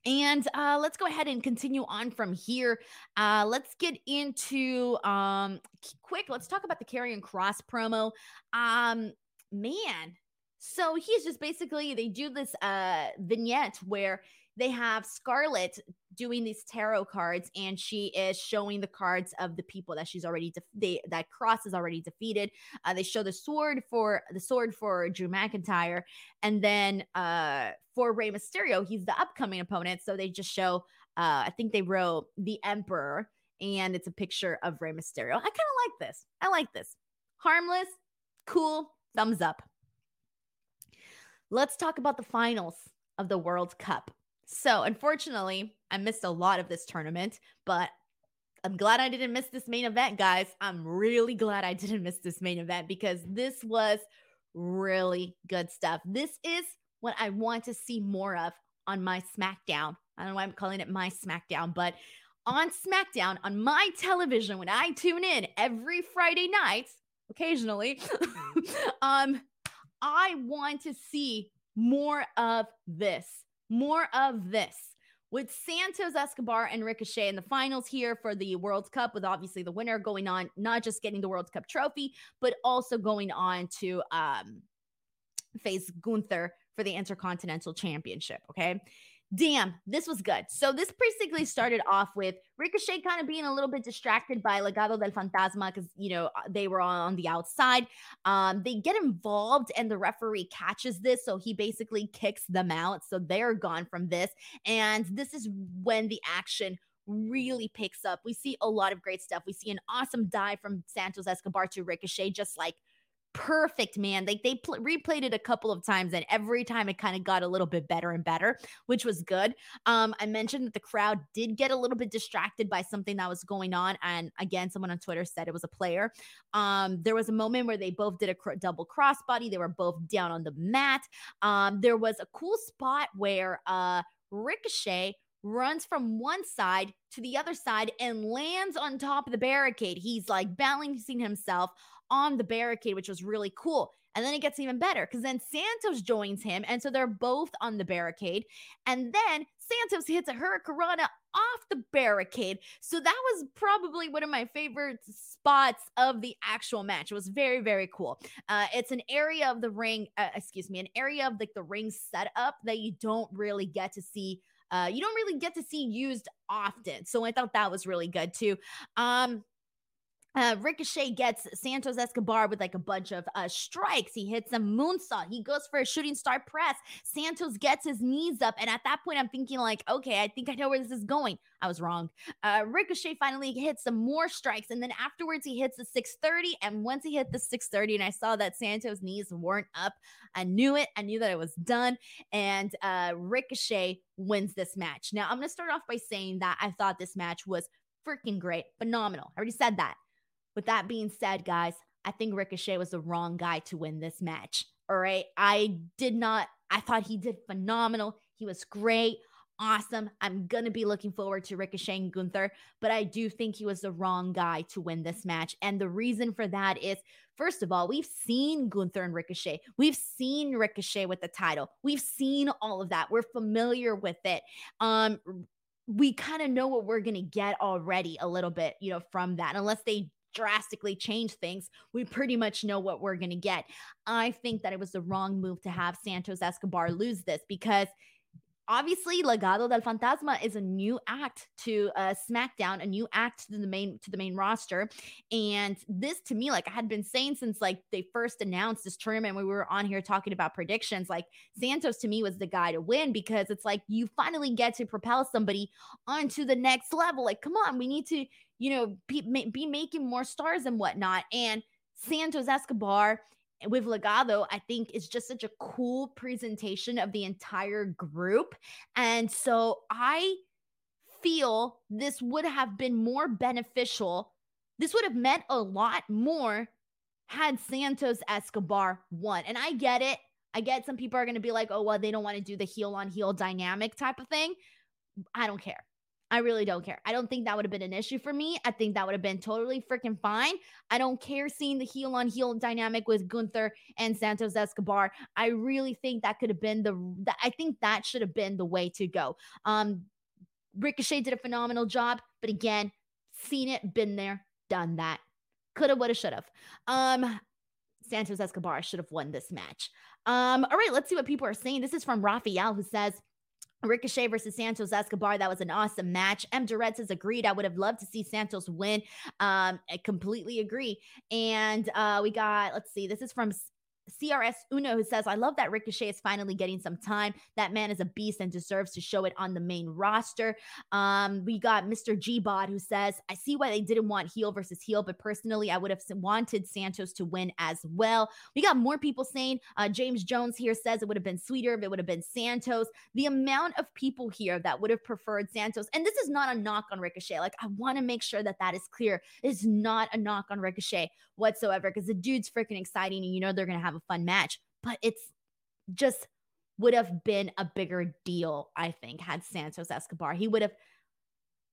And uh, let's go ahead and continue on from here. Uh, let's get into um, quick. Let's talk about the Karrion Kross promo. Um, man, so he's just basically they do this uh, vignette where they have Scarlett doing these tarot cards, and she is showing the cards of the people that she's already de- they, that Kross is already defeated. Uh, they show the sword for the sword for Drew McIntyre, and then uh, for Rey Mysterio, he's the upcoming opponent. So they just show. Uh, I think they wrote the Emperor, and it's a picture of Rey Mysterio. I kind of like this. I like this. Harmless, cool, thumbs up. Let's talk about the finals of the World Cup. So, unfortunately, I missed a lot of this tournament, but I'm glad I didn't miss this main event, guys. I'm really glad I didn't miss this main event because this was really good stuff. This is what I want to see more of on my SmackDown. I don't know why I'm calling it my SmackDown, but on SmackDown, on my television, when I tune in every Friday night, occasionally, um, I want to see more of this more of this with Santos Escobar and Ricochet in the finals here for the World Cup, with obviously the winner going on, not just getting the World Cup trophy, but also going on to um, face Gunther for the Intercontinental Championship. Okay damn, this was good. So this basically started off with Ricochet kind of being a little bit distracted by Legado del Fantasma because you know uh, they were on the outside. Um, they get involved and the referee catches this, so he basically kicks them out. So they're gone from this, and this is when the action really picks up. We see a lot of great stuff. We see an awesome dive from Santos Escobar to Ricochet, just like perfect, man. Like they pl- replayed it a couple of times, and every time it kind of got a little bit better and better, which was good. Um, I mentioned that the crowd did get a little bit distracted by something that was going on, and again, someone on Twitter said it was a player. Um, there was a moment where they both did a cr- double crossbody. They were both down on the mat. Um, there was a cool spot where uh, Ricochet runs from one side to the other side and lands on top of the barricade. He's like balancing himself on the barricade, which was really cool. And then it gets even better because then Santos joins him. And so they're both on the barricade. And then Santos hits a Hurricanrana off the barricade. So that was probably one of my favorite spots of the actual match. It was very, very cool. Uh, it's an area of the ring, uh, excuse me, an area of like the ring setup that you don't really get to see uh, you don't really get to see used often. So I thought that was really good too. Um, uh, Ricochet gets Santos Escobar with like a bunch of uh, strikes. He hits a moonsault. He goes for a shooting star press. Santos gets his knees up. And at that point, I'm thinking, like, okay, I think I know where this is going. I was wrong. Uh, Ricochet finally hits some more strikes. And then afterwards, he hits the 630. And once he hit the 630, and I saw that Santos' knees weren't up, I knew it. I knew that it was done. And uh, Ricochet wins this match. Now, I'm going to start off by saying that I thought this match was freaking great, phenomenal. I already said that. With that being said, guys, I think Ricochet was the wrong guy to win this match. All right. I did not, I thought he did phenomenal. He was great awesome. I'm going to be looking forward to Ricochet and Gunther, but I do think he was the wrong guy to win this match. And the reason for that is, first of all, we've seen Gunther and Ricochet. We've seen Ricochet with the title. We've seen all of that. We're familiar with it. Um, we kind of know what we're going to get already a little bit, you know, from that, unless they drastically change things, we pretty much know what we're going to get. I think that it was the wrong move to have Santos Escobar lose this because obviously legado del fantasma is a new act to uh smackdown a new act to the main to the main roster and this to me like i had been saying since like they first announced this tournament we were on here talking about predictions like santos to me was the guy to win because it's like you finally get to propel somebody onto the next level like come on we need to you know be, be making more stars and whatnot and santos escobar with Legado, I think is just such a cool presentation of the entire group. And so I feel this would have been more beneficial. This would have meant a lot more had Santos Escobar won. And I get it. I get some people are going to be like, oh, well, they don't want to do the heel on heel dynamic type of thing. I don't care. I really don't care. I don't think that would have been an issue for me. I think that would have been totally freaking fine. I don't care seeing the heel on heel dynamic with Gunther and Santos Escobar. I really think that could have been the, I think that should have been the way to go. Um Ricochet did a phenomenal job, but again, seen it, been there, done that. Coulda, woulda, shoulda. Um Santos Escobar should have won this match. Um, all right, let's see what people are saying. This is from Raphael who says, Ricochet versus Santos Escobar. That was an awesome match. M. Durrett says agreed. I would have loved to see Santos win. Um, I completely agree. And uh, we got, let's see, this is from CRS Uno who says, I love that Ricochet is finally getting some time. That man is a beast and deserves to show it on the main roster. Um, we got Mr. G Bot who says, I see why they didn't want heel versus heel, but personally, I would have wanted Santos to win as well. We got more people saying, uh, James Jones here says it would have been sweeter if it would have been Santos. The amount of people here that would have preferred Santos, and this is not a knock on Ricochet. Like, I want to make sure that that is clear. It's not a knock on Ricochet whatsoever because the dude's freaking exciting and you know they're going to have have a fun match, but it's just would have been a bigger deal, I think, had Santos Escobar. He would have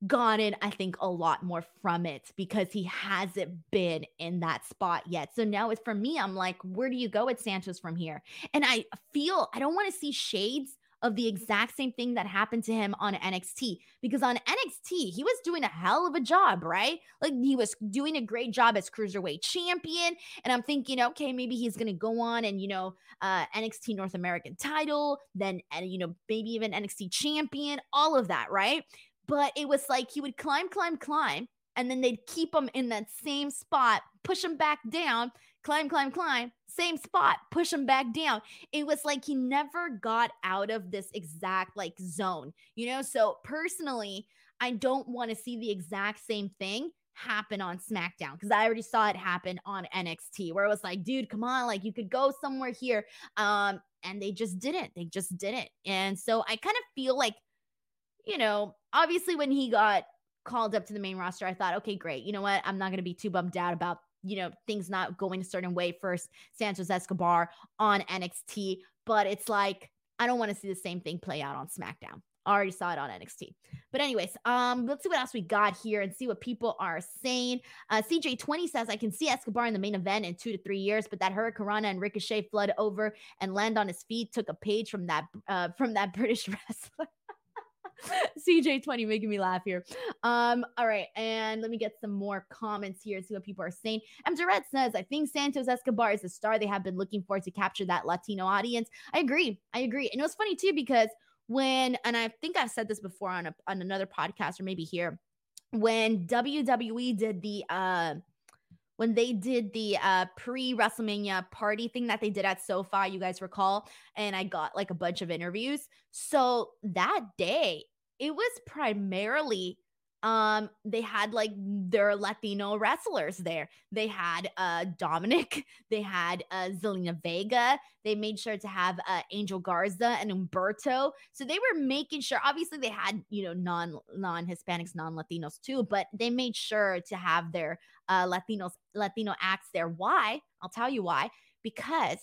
gotten, I think, a lot more from it because he hasn't been in that spot yet. So now it's for me, I'm like, where do you go with Santos from here? And I feel I don't want to see shades of the exact same thing that happened to him on NXT. Because on NXT, he was doing a hell of a job, right? Like he was doing a great job as cruiserweight champion. And I'm thinking, okay, maybe he's going to go on and, you know, uh, NXT North American title, then, and, you know, maybe even NXT champion, all of that, right? But it was like he would climb, climb, climb. And then they'd keep him in that same spot, push him back down, climb, climb, climb, same spot, push him back down. It was like he never got out of this exact like zone, you know? So personally, I don't want to see the exact same thing happen on SmackDown because I already saw it happen on NXT where it was like, dude, come on, like you could go somewhere here. Um, and they just didn't. They just didn't. And so I kind of feel like, you know, obviously when he got called up to the main roster, I thought, okay, great. You know what? I'm not going to be too bummed out about you know, things not going a certain way for Santos Escobar on NXT. But it's like, I don't want to see the same thing play out on SmackDown. I already saw it on NXT. But anyways, um, let's see what else we got here and see what people are saying. Uh, CJ20 says I can see Escobar in the main event in two to three years, but that Hurricanrana and Ricochet flood over and land on his feet took a page from that uh, from that British wrestler. CJ20 making me laugh here. Um, all right, and let me get some more comments here, see what people are saying. M. Durrett says, I think Santos Escobar is the star they have been looking for to capture that Latino audience. I agree. I agree. And it was funny too, because when, and I think I've said this before on a, on another podcast or maybe here, when WWE did the uh when they did the uh, pre WrestleMania party thing that they did at SoFi, you guys recall, and I got like a bunch of interviews. So that day, it was primarily um they had like their latino wrestlers there. They had uh dominic they had uh zelina vega. They made sure to have uh angel garza and umberto so they were making sure obviously they had you know non non hispanics non latinos too but they made sure to have their uh latinos latino acts there. Why? I'll tell you why. Because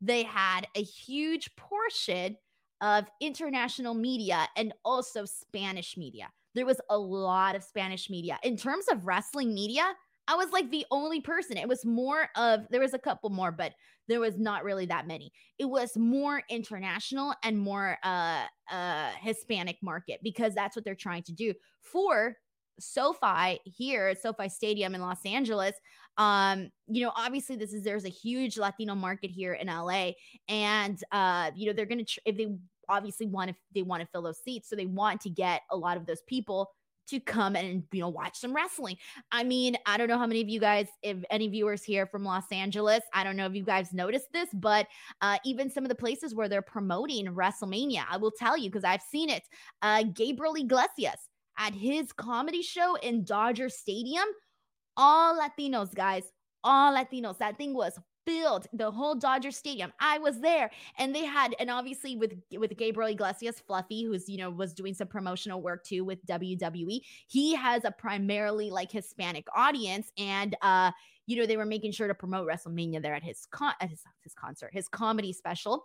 they had a huge portion of international media and also spanish media there was a lot of Spanish media. In terms of wrestling media, I was like the only person. It was more of, there was a couple more, but there was not really that many. It was more international and more uh, uh, Hispanic market because that's what they're trying to do for SoFi here at SoFi Stadium in Los Angeles. Um, you know, obviously this is there's a huge Latino market here in LA, and uh, you know they're gonna tr- if they obviously want to they want to fill those seats so they want to get a lot of those people to come and you know watch some wrestling. I mean, I don't know how many of you guys, if any viewers here from Los Angeles, I don't know if you guys noticed this, but uh, even some of the places where they're promoting WrestleMania, I will tell you because I've seen it. Uh, Gabriel Iglesias at his comedy show in Dodger Stadium, all Latinos, guys, all Latinos. That thing was filled the whole Dodger Stadium. I was there, and they had, and obviously with with Gabriel Iglesias, Fluffy, who's you know was doing some promotional work too with WWE. He has a primarily like Hispanic audience, and uh, you know they were making sure to promote WrestleMania there at his con at his, his concert, his comedy special,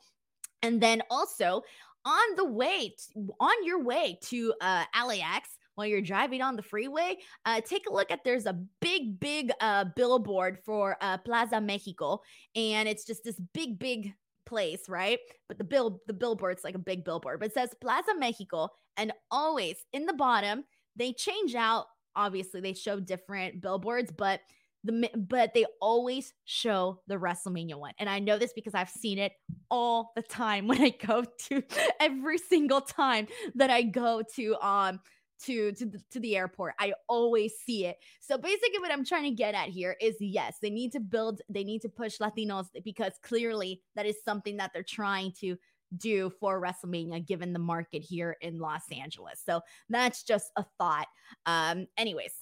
and then also on the way on your way to uh, LAX while you're driving on the freeway, uh, take a look at there's a big, big uh, billboard for uh, Plaza Mexico, and it's just this big, big place, right? But the bill, the billboard's like a big billboard, but it says Plaza Mexico, and always in the bottom they change out. Obviously, they show different billboards, but the but they always show the WrestleMania one. And I know this because I've seen it all the time when I go to every single time that I go to um to to the, to the airport. I always see it. So basically what I'm trying to get at here is yes, they need to build they need to push Latinos because clearly that is something that they're trying to do for WrestleMania given the market here in Los Angeles. So that's just a thought. Um anyways,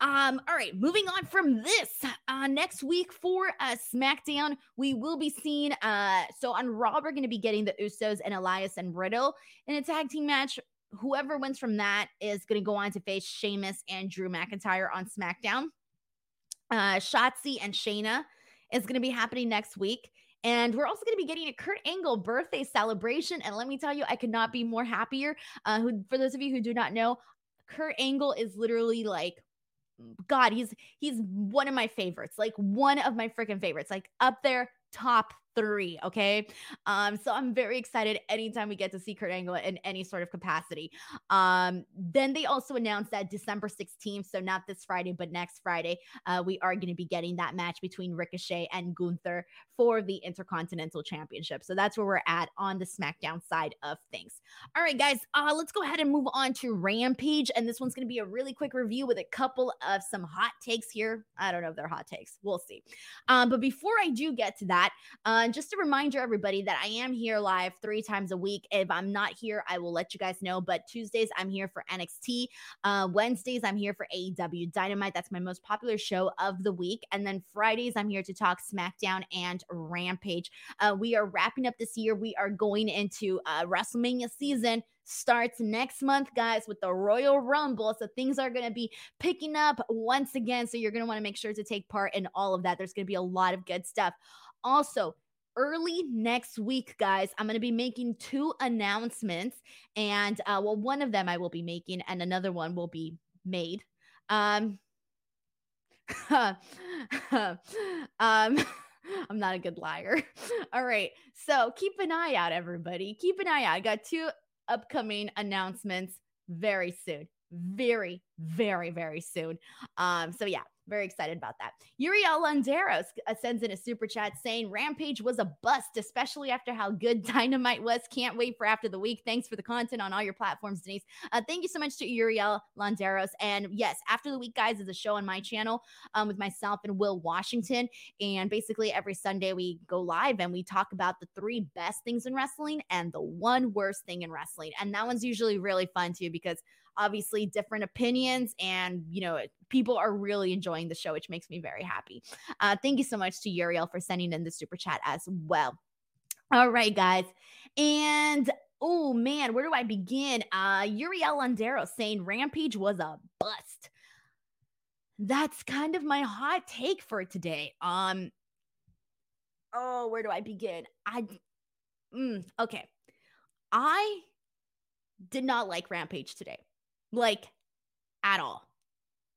um, all right, moving on from this. Uh, next week for uh SmackDown, we will be seeing uh so on Raw, we're gonna be getting the Usos and Elias and Riddle in a tag team match whoever wins from that is going to go on to face Sheamus and Drew McIntyre on SmackDown. Uh, Shotzi and Shayna is going to be happening next week. And we're also going to be getting a Kurt Angle birthday celebration. And let me tell you, I could not be more happier. Uh, who, for those of you who do not know, Kurt Angle is literally like, God, he's he's one of my favorites, like one of my freaking favorites, like up there, top three. Okay. Um, so I'm very excited anytime we get to see Kurt Angle in any sort of capacity. Um, then they also announced that December 16th, so not this Friday, but next Friday, uh, we are going to be getting that match between Ricochet and Gunther for the Intercontinental Championship. So that's where we're at on the SmackDown side of things. All right, guys, uh, let's go ahead and move on to Rampage. And this one's going to be a really quick review with a couple of some hot takes here. I don't know if they're hot takes. We'll see. Um, but before I do get to that, uh, and just a reminder, everybody, that I am here live three times a week. If I'm not here, I will let you guys know. But Tuesdays, I'm here for NXT. Uh, Wednesdays, I'm here for AEW Dynamite. That's my most popular show of the week. And then Fridays, I'm here to talk SmackDown and Rampage. Uh, we are wrapping up this year. We are going into uh, WrestleMania season starts next month, guys, with the Royal Rumble. So things are going to be picking up once again. So you're going to want to make sure to take part in all of that. There's going to be a lot of good stuff. Also, early next week, guys, I'm going to be making two announcements. And uh, well, one of them I will be making, and another one will be made. Um, um, I'm not a good liar. All right. So keep an eye out, everybody. Keep an eye out. I got two upcoming announcements very soon. Very, very, very soon. Um, so yeah, very excited about that. Uriel Landeros uh, sends in a super chat saying Rampage was a bust, especially after how good Dynamite was. Can't wait for after the week. Thanks for the content on all your platforms, Denise. Uh, thank you so much to Uriel Landeros. And yes, after the week, guys, is a show on my channel um, with myself and Will Washington. And basically, every Sunday we go live and we talk about the three best things in wrestling and the one worst thing in wrestling. And that one's usually really fun too because obviously different opinions, and you know, people are really enjoying the show, which makes me very happy. Uh, thank you so much to Uriel for sending in the super chat as well. All right, guys. And oh man, where do I begin? Uh Uriel Landero saying Rampage was a bust. That's kind of my hot take for today. Um oh, where do I begin? I mm, okay. I did not like Rampage today. Like at all.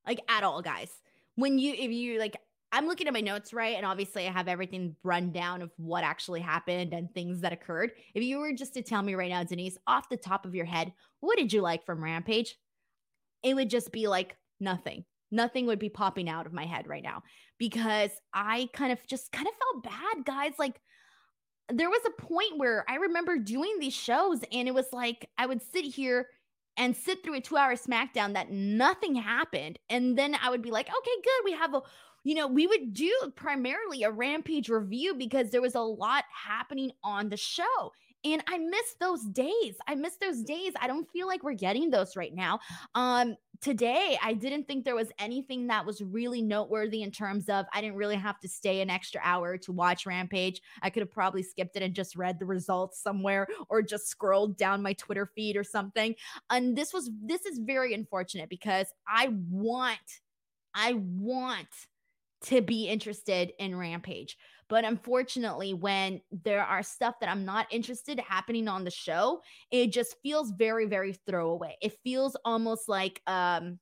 Like at all, guys. When you if you like I'm looking at my notes, right? And obviously, I have everything run down of what actually happened and things that occurred. If you were just to tell me right now, Denise, off the top of your head, what did you like from Rampage? It would just be like nothing. Nothing would be popping out of my head right now because I kind of just kind of felt bad, guys. Like, there was a point where I remember doing these shows, and it was like I would sit here and sit through a two hour SmackDown that nothing happened. And then I would be like, okay, good. We have a you know, we would do primarily a Rampage review because there was a lot happening on the show. And I miss those days. I miss those days. I don't feel like we're getting those right now. Um, today, I didn't think there was anything that was really noteworthy in terms of I didn't really have to stay an extra hour to watch Rampage. I could have probably skipped it and just read the results somewhere or just scrolled down my Twitter feed or something. And this was this is very unfortunate because I want I want to be interested in Rampage. But unfortunately, when there are stuff that I'm not interested happening on the show, it just feels very, very throwaway. It feels almost like um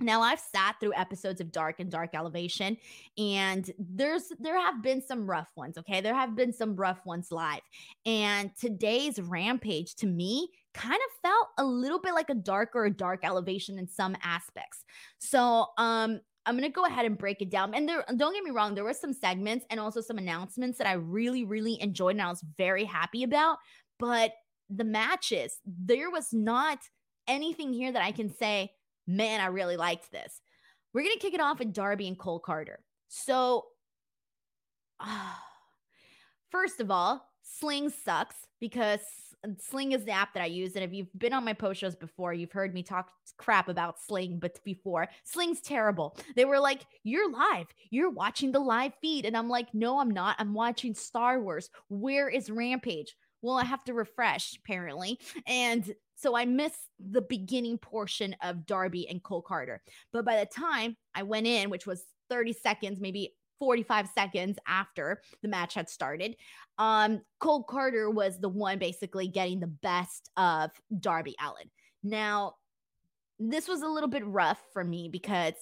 now I've sat through episodes of Dark and Dark Elevation and there's there have been some rough ones, okay? There have been some rough ones live. And today's Rampage to me kind of felt a little bit like a dark or a dark elevation in some aspects. So, um I'm gonna go ahead and break it down. And there, don't get me wrong, there were some segments and also some announcements that I really, really enjoyed and I was very happy about. But the matches, there was not anything here that I can say, man, I really liked this. We're gonna kick it off with Darby and Cole Carter. So, uh, first of all, Sling sucks because Sling is the app that I use. And if you've been on my post shows before, you've heard me talk crap about Sling, but before, Sling's terrible. They were like, You're live. You're watching the live feed. And I'm like, No, I'm not. I'm watching Star Wars. Where is Rampage? Well, I have to refresh, apparently. And so I missed the beginning portion of Darby and Cole Carter. But by the time I went in, which was 30 seconds, maybe 45 seconds after the match had started. Um, Cole Carter was the one basically getting the best of Darby Allin. Now, this was a little bit rough for me because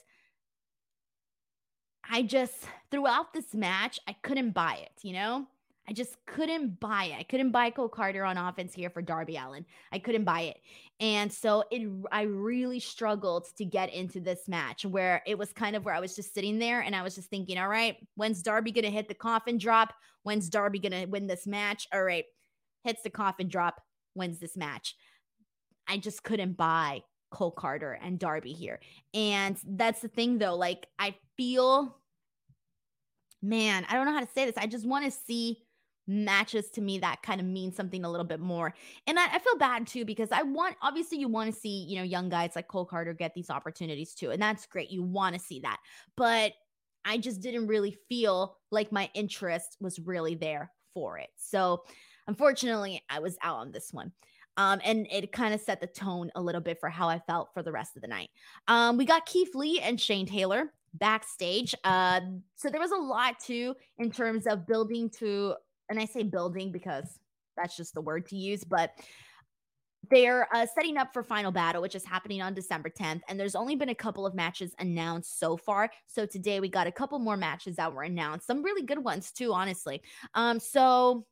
I just, throughout this match, I couldn't buy it, you know? I just couldn't buy it. I couldn't buy Cole Carter on offense here for Darby Allin. I couldn't buy it. And so it I really struggled to get into this match where it was kind of where I was just sitting there and I was just thinking, all right, when's Darby to hit the coffin drop? When's Darby to win this match? All right, hits the coffin drop, wins this match. I just couldn't buy Cole Carter and Darby here. And that's the thing though, like I feel man, I don't know how to say this. I just want to see matches to me that kind of means something a little bit more. And I, I feel bad too because I want obviously you want to see, you know, young guys like Cole Carter get these opportunities too. And that's great. You want to see that. But I just didn't really feel like my interest was really there for it. So unfortunately, I was out on this one. Um, and it kind of set the tone a little bit for how I felt for the rest of the night. Um, we got Keith Lee and Shane Taylor backstage. Uh, so there was a lot too in terms of building to and I say building because that's just the word to use, but they're uh, setting up for Final Battle, which is happening on December 10th. And there's only been a couple of matches announced so far. So today we got a couple more matches that were announced, some really good ones too, honestly. Um, so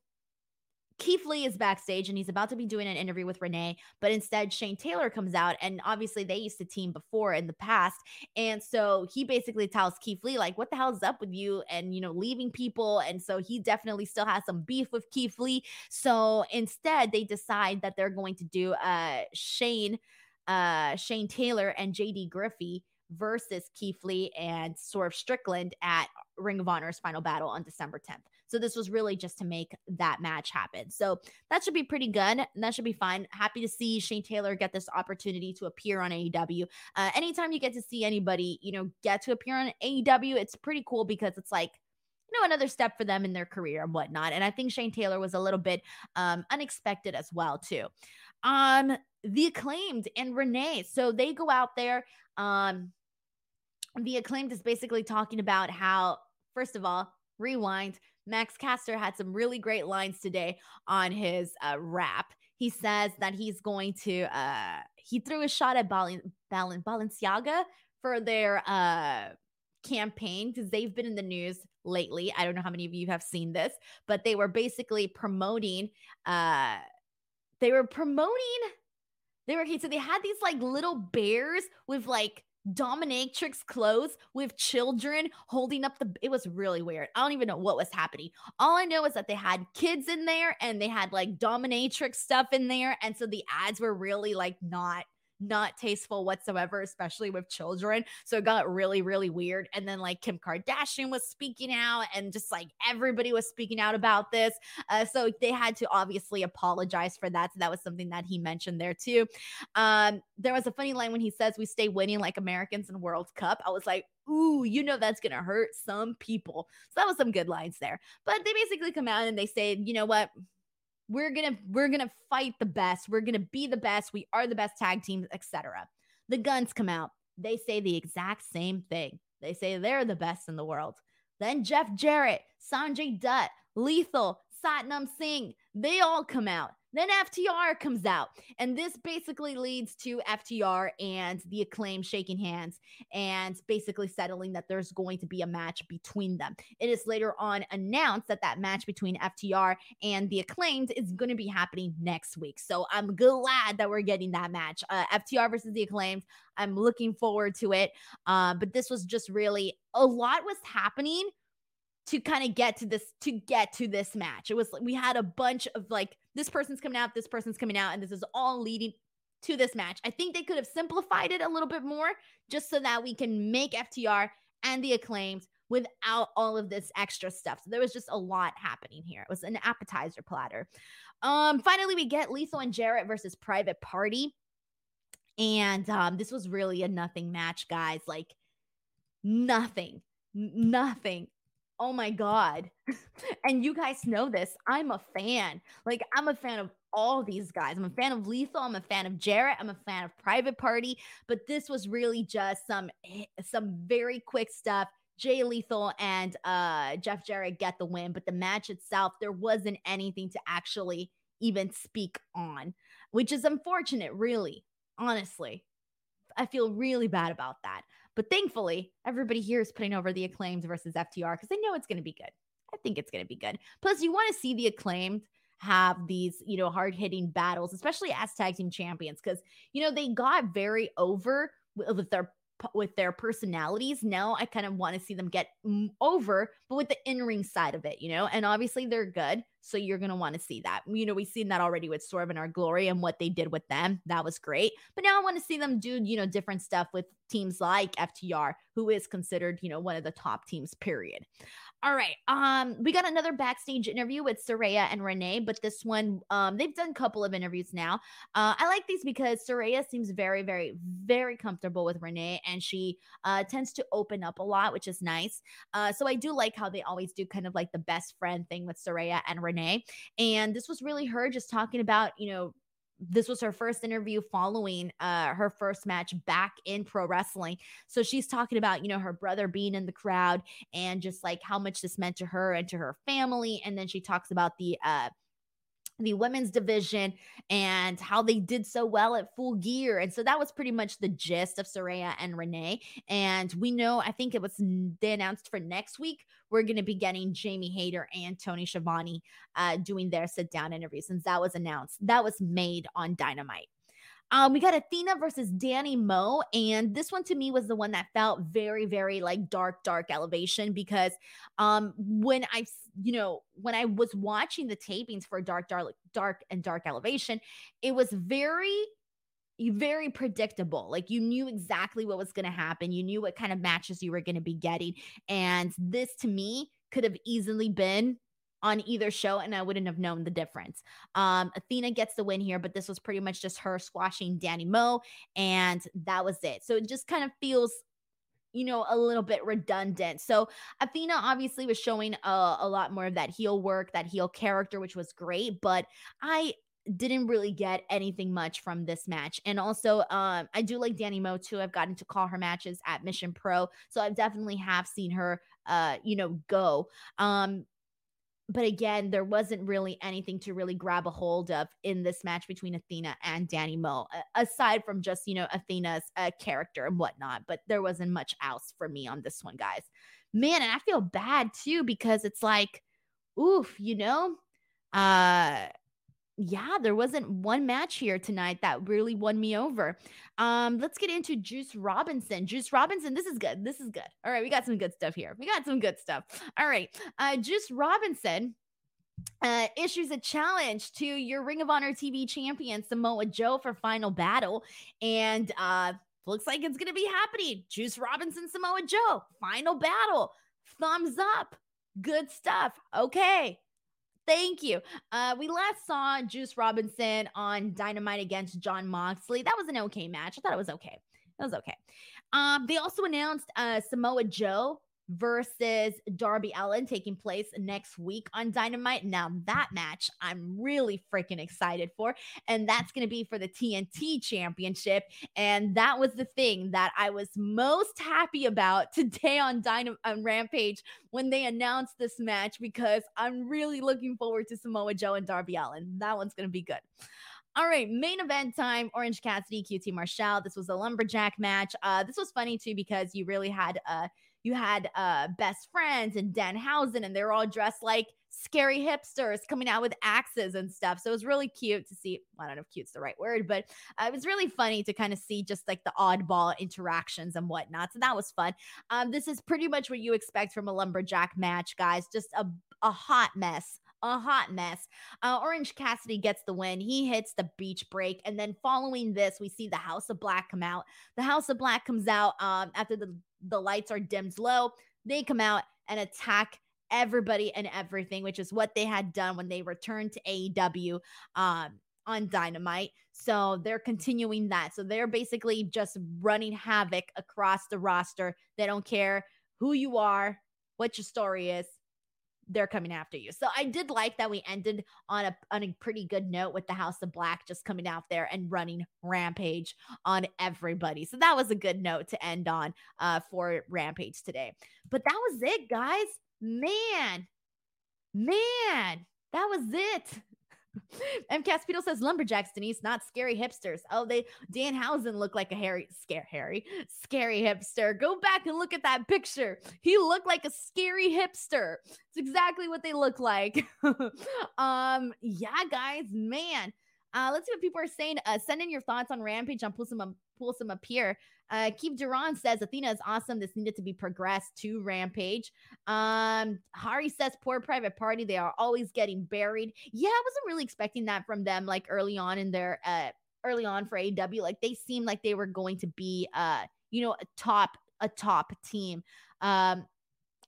Keith Lee is backstage and he's about to be doing an interview with Renee, but instead Shane Taylor comes out and obviously they used to team before in the past. And so he basically tells Keith Lee, like, what the hell is up with you? And, you know, leaving people. And so he definitely still has some beef with Keith Lee. So instead they decide that they're going to do uh Shane, uh Shane Taylor and JD Griffey versus Keith Lee and Swerve Strickland at Ring of Honor's final battle on December 10th. So this was really just to make that match happen. So that should be pretty good. And That should be fun. Happy to see Shane Taylor get this opportunity to appear on AEW. Uh, anytime you get to see anybody, you know, get to appear on AEW, it's pretty cool because it's like, you know, another step for them in their career and whatnot. And I think Shane Taylor was a little bit um, unexpected as well, too. Um, the acclaimed and Renee. So they go out there. Um, the acclaimed is basically talking about how, first of all, rewind. Max Caster had some really great lines today on his uh, rap. He says that he's going to, uh, he threw a shot at Bal- Bal- Balenciaga for their uh, campaign because they've been in the news lately. I don't know how many of you have seen this, but they were basically promoting, uh, they were promoting, they were, so they had these like little bears with like, dominatrix clothes with children holding up the it was really weird. I don't even know what was happening. All i know is that they had kids in there and they had like dominatrix stuff in there and so the ads were really like not not tasteful whatsoever, especially with children. So it got really, really weird. And then like Kim Kardashian was speaking out, and just like everybody was speaking out about this. Uh, so they had to obviously apologize for that. So that was something that he mentioned there too. Um, there was a funny line when he says, We stay winning like Americans in World Cup. I was like, Ooh, you know that's gonna hurt some people. So that was some good lines there. But they basically come out and they say, you know what? We're gonna we're gonna fight the best. We're gonna be the best. We are the best tag teams etc the guns come out. They say the exact same thing. They say they're the best in the world. Then jeff jarrett sanjay dutt lethal satnam singh they all come out then FTR comes out, and this basically leads to FTR and the acclaim shaking hands and basically settling that there's going to be a match between them. It is later on announced that that match between FTR and the acclaimed is going to be happening next week. So I'm glad that we're getting that match. Uh, FTR versus the acclaimed. I'm looking forward to it. Uh, but this was just really a lot was happening to kind of get to this to get to this match. It was we had a bunch of like this person's coming out, this person's coming out, and this is all leading to this match. I think they could have simplified it a little bit more just so that we can make FTR and the acclaimed without all of this extra stuff. So there was just a lot happening here. It was an appetizer platter. Um finally we get Lethal and Jarrett versus Private Party. And um this was really a nothing match, guys. Like nothing. Nothing oh my God. and you guys know this. I'm a fan. Like, I'm a fan of all these guys. I'm a fan of Lethal. I'm a fan of Jarrett. I'm a fan of Private Party. But this was really just some eh, some very quick stuff. Jay Lethal and uh, Jeff Jarrett get the win, but the match itself, there wasn't anything to actually even speak on, which is unfortunate, really, honestly. I feel really bad about that. But thankfully, everybody here is putting over the acclaimed versus FTR because they know it's going to be good. I think it's going to be good. Plus, you want to see the acclaimed have these, you know, hard hitting battles, especially as tag team champions, because, you know, they got very over with their with their personalities. Now I kind of want to see them get over, but with the in ring side of it, you know, and obviously they're good. So you're going to want to see that. You know, we've seen that already with Swerve in Our Glory and what they did with them. That was great. But now I want to see them do, you know, different stuff with teams like FTR, who is considered, you know, one of the top teams, period. All right. Um, we got another backstage interview with Saraya and Renee, but this one, um, they've done a couple of interviews now. Uh, I like these because Saraya seems very, very, very comfortable with Renee, and she uh tends to open up a lot, which is nice. Uh, so I do like how they always do kind of like the best friend thing with Saraya and Renee. And this was really her just talking about, you know, this was her first interview following uh, her first match back in pro wrestling. So she's talking about, you know, her brother being in the crowd and just like how much this meant to her and to her family. And then she talks about the uh, the women's division and how they did so well at full gear. And so that was pretty much the gist of Saraya and Renee. And we know, I think it was they announced for next week, we're going to be getting Jamie Hayter and Tony Schiavone uh, doing their sit down interviews. Since that was announced, that was made on Dynamite. Um, we got Athena versus Danny Mo, and this one to me was the one that felt very, very like dark, dark elevation because um, when I, you know, when I was watching the tapings for Dark, Dark, Dark, and Dark Elevation, it was very very predictable. Like you knew exactly what was going to happen. You knew what kind of matches you were going to be getting. And this to me could have easily been on either show and I wouldn't have known the difference. Um, Athena gets the win here, but this was pretty much just her squashing Danny Moe, and that was it. So it just kind of feels you know, a little bit redundant. So Athena obviously was showing a, a, lot more of that heel work, that heel character, which was great. But I didn't really get anything much from this match. And also, um, I do like Danny Moe too. I've gotten to call her matches at Mission Pro, so I definitely have seen her, uh, you know, go. Um, but again, there wasn't really anything to really grab a hold of in this match between Athena and Danny Moe, aside from just, you know, Athena's uh, character and whatnot. But there wasn't much else for me on this one, guys. Man, and I feel bad too because it's like, oof, you know, uh, yeah, there wasn't one match here tonight that really won me over. Um, let's get into Juice Robinson. Juice Robinson, this is good. This is good. All right, we got some good stuff here. We got some good stuff. All right. Uh, Juice Robinson uh, issues a challenge to your Ring of Honor TV champion Samoa Joe for final battle. And uh looks like it's gonna be happening. Juice Robinson, Samoa Joe, final battle. Thumbs up. Good stuff. Okay. Thank you. Uh, we last saw Juice Robinson on Dynamite against Jon Moxley. That was an okay match. I thought it was okay. It was okay. Um, they also announced uh, Samoa Joe versus Darby Allin taking place next week on Dynamite. Now, that match I'm really freaking excited for. And that's going to be for the TNT Championship. And that was the thing that I was most happy about today on Dynamite on Rampage when they announced this match because I'm really looking forward to Samoa Joe and Darby Allin. That one's going to be good. All right, main event time. Orange Cassidy, QT Marshall. This was a lumberjack match. Uh, this was funny too because you really had uh you had uh best friends and Danhausen, and they're all dressed like scary hipsters coming out with axes and stuff. So it was really cute to see. I don't know if cute's the right word, but uh, it was really funny to kind of see just like the oddball interactions and whatnot. So that was fun. Um, this is pretty much what you expect from a lumberjack match, guys. Just a a hot mess a hot mess. Uh, Orange Cassidy gets the win. He hits the beach break. And then following this, we see the House of Black come out. The House of Black comes out um, after the, the lights are dimmed low. They come out and attack everybody and everything, which is what they had done when they returned to AEW um, on Dynamite. So they're continuing that. So they're basically just running havoc across the roster. They don't care who you are, what your story is they're coming after you. So I did like that we ended on a on a pretty good note with the House of Black just coming out there and running rampage on everybody. So that was a good note to end on uh for Rampage today. But that was it, guys. Man. Man, that was it. M. Caspito says lumberjacks, Denise, not scary hipsters. Oh, they Danhausen looked like a hairy, scare Harry, scary hipster. Go back and look at that picture. He looked like a scary hipster. It's exactly what they look like. um, yeah, guys, man. Uh, let's see what people are saying. Uh, send in your thoughts on Rampage. Pull some up here. Uh, Keith Duran says Athena is awesome. This needed to be progressed to Rampage. Um, Hari says poor private party. They are always getting buried. Yeah, I wasn't really expecting that from them. Like early on in their uh, early on for AW, like they seemed like they were going to be uh, you know, a top a top team. Um,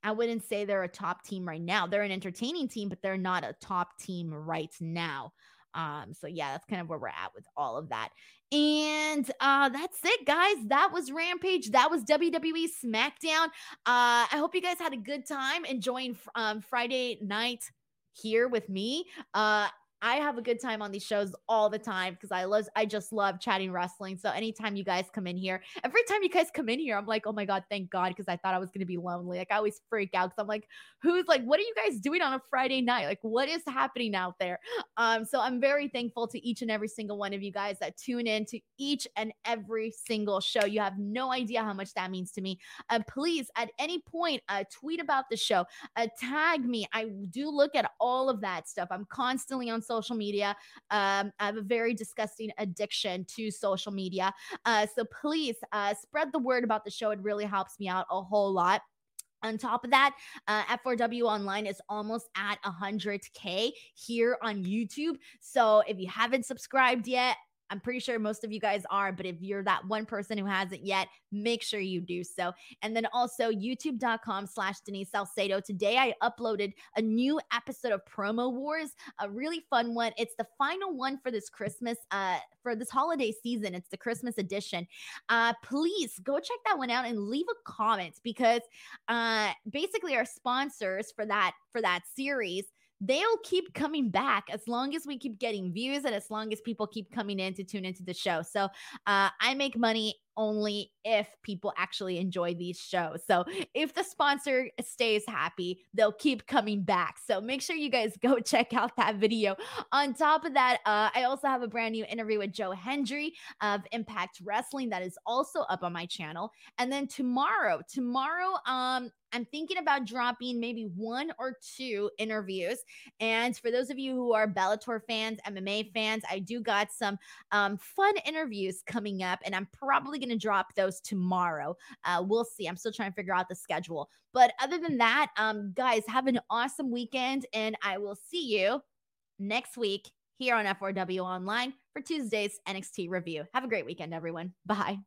I wouldn't say they're a top team right now. They're an entertaining team, but they're not a top team right now. Um, so yeah, that's kind of where we're at with all of that. And uh, that's it, guys. That was Rampage. That was WWE SmackDown. Uh, I hope you guys had a good time enjoying um, Friday night here with me. Uh, I have a good time on these shows all the time because I love I just love chatting wrestling. So anytime you guys come in here, every time you guys come in here, I'm like, oh my god, thank God, because I thought I was gonna be lonely. Like I always freak out because I'm like, who's like, what are you guys doing on a Friday night? Like, what is happening out there? Um, so I'm very thankful to each and every single one of you guys that tune in to each and every single show. You have no idea how much that means to me. Uh, please, at any point, uh, tweet about the show, uh, tag me. I do look at all of that stuff. I'm constantly on social social media. Um, I have a very disgusting addiction to social media. Uh, so please uh, spread the word about the show. It really helps me out a whole lot. On top of that, uh, F4W Online is almost at 100K here on YouTube. So if you haven't subscribed yet, I'm pretty sure most of you guys are, but if you're that one person who hasn't yet, make sure you do so. And then also youtube.com slash Denise Salcedo. Today I uploaded a new episode of Promo Wars, a really fun one. It's the final one for this Christmas, uh, for this holiday season. It's the Christmas edition. Uh, please go check that one out and leave a comment because uh basically our sponsors for that for that series they'll keep coming back as long as we keep getting views and as long as people keep coming in to tune into the show. So uh, I make money only if people actually enjoy these shows. So if the sponsor stays happy, they'll keep coming back. So make sure you guys go check out that video. On top of that, uh, I also have a brand new interview with Joe Hendry of Impact Wrestling that is also up on my channel. And then tomorrow, tomorrow, um, I'm thinking about dropping maybe one or two interviews. And for those of you who are Bellator fans, MMA fans, I do got some um, fun interviews coming up, and I'm probably going to drop those tomorrow. Uh, we'll see. I'm still trying to figure out the schedule. But other than that, um, guys, have an awesome weekend, and I will see you next week here on F4W Online for Tuesday's NXT review. Have a great weekend, everyone. Bye.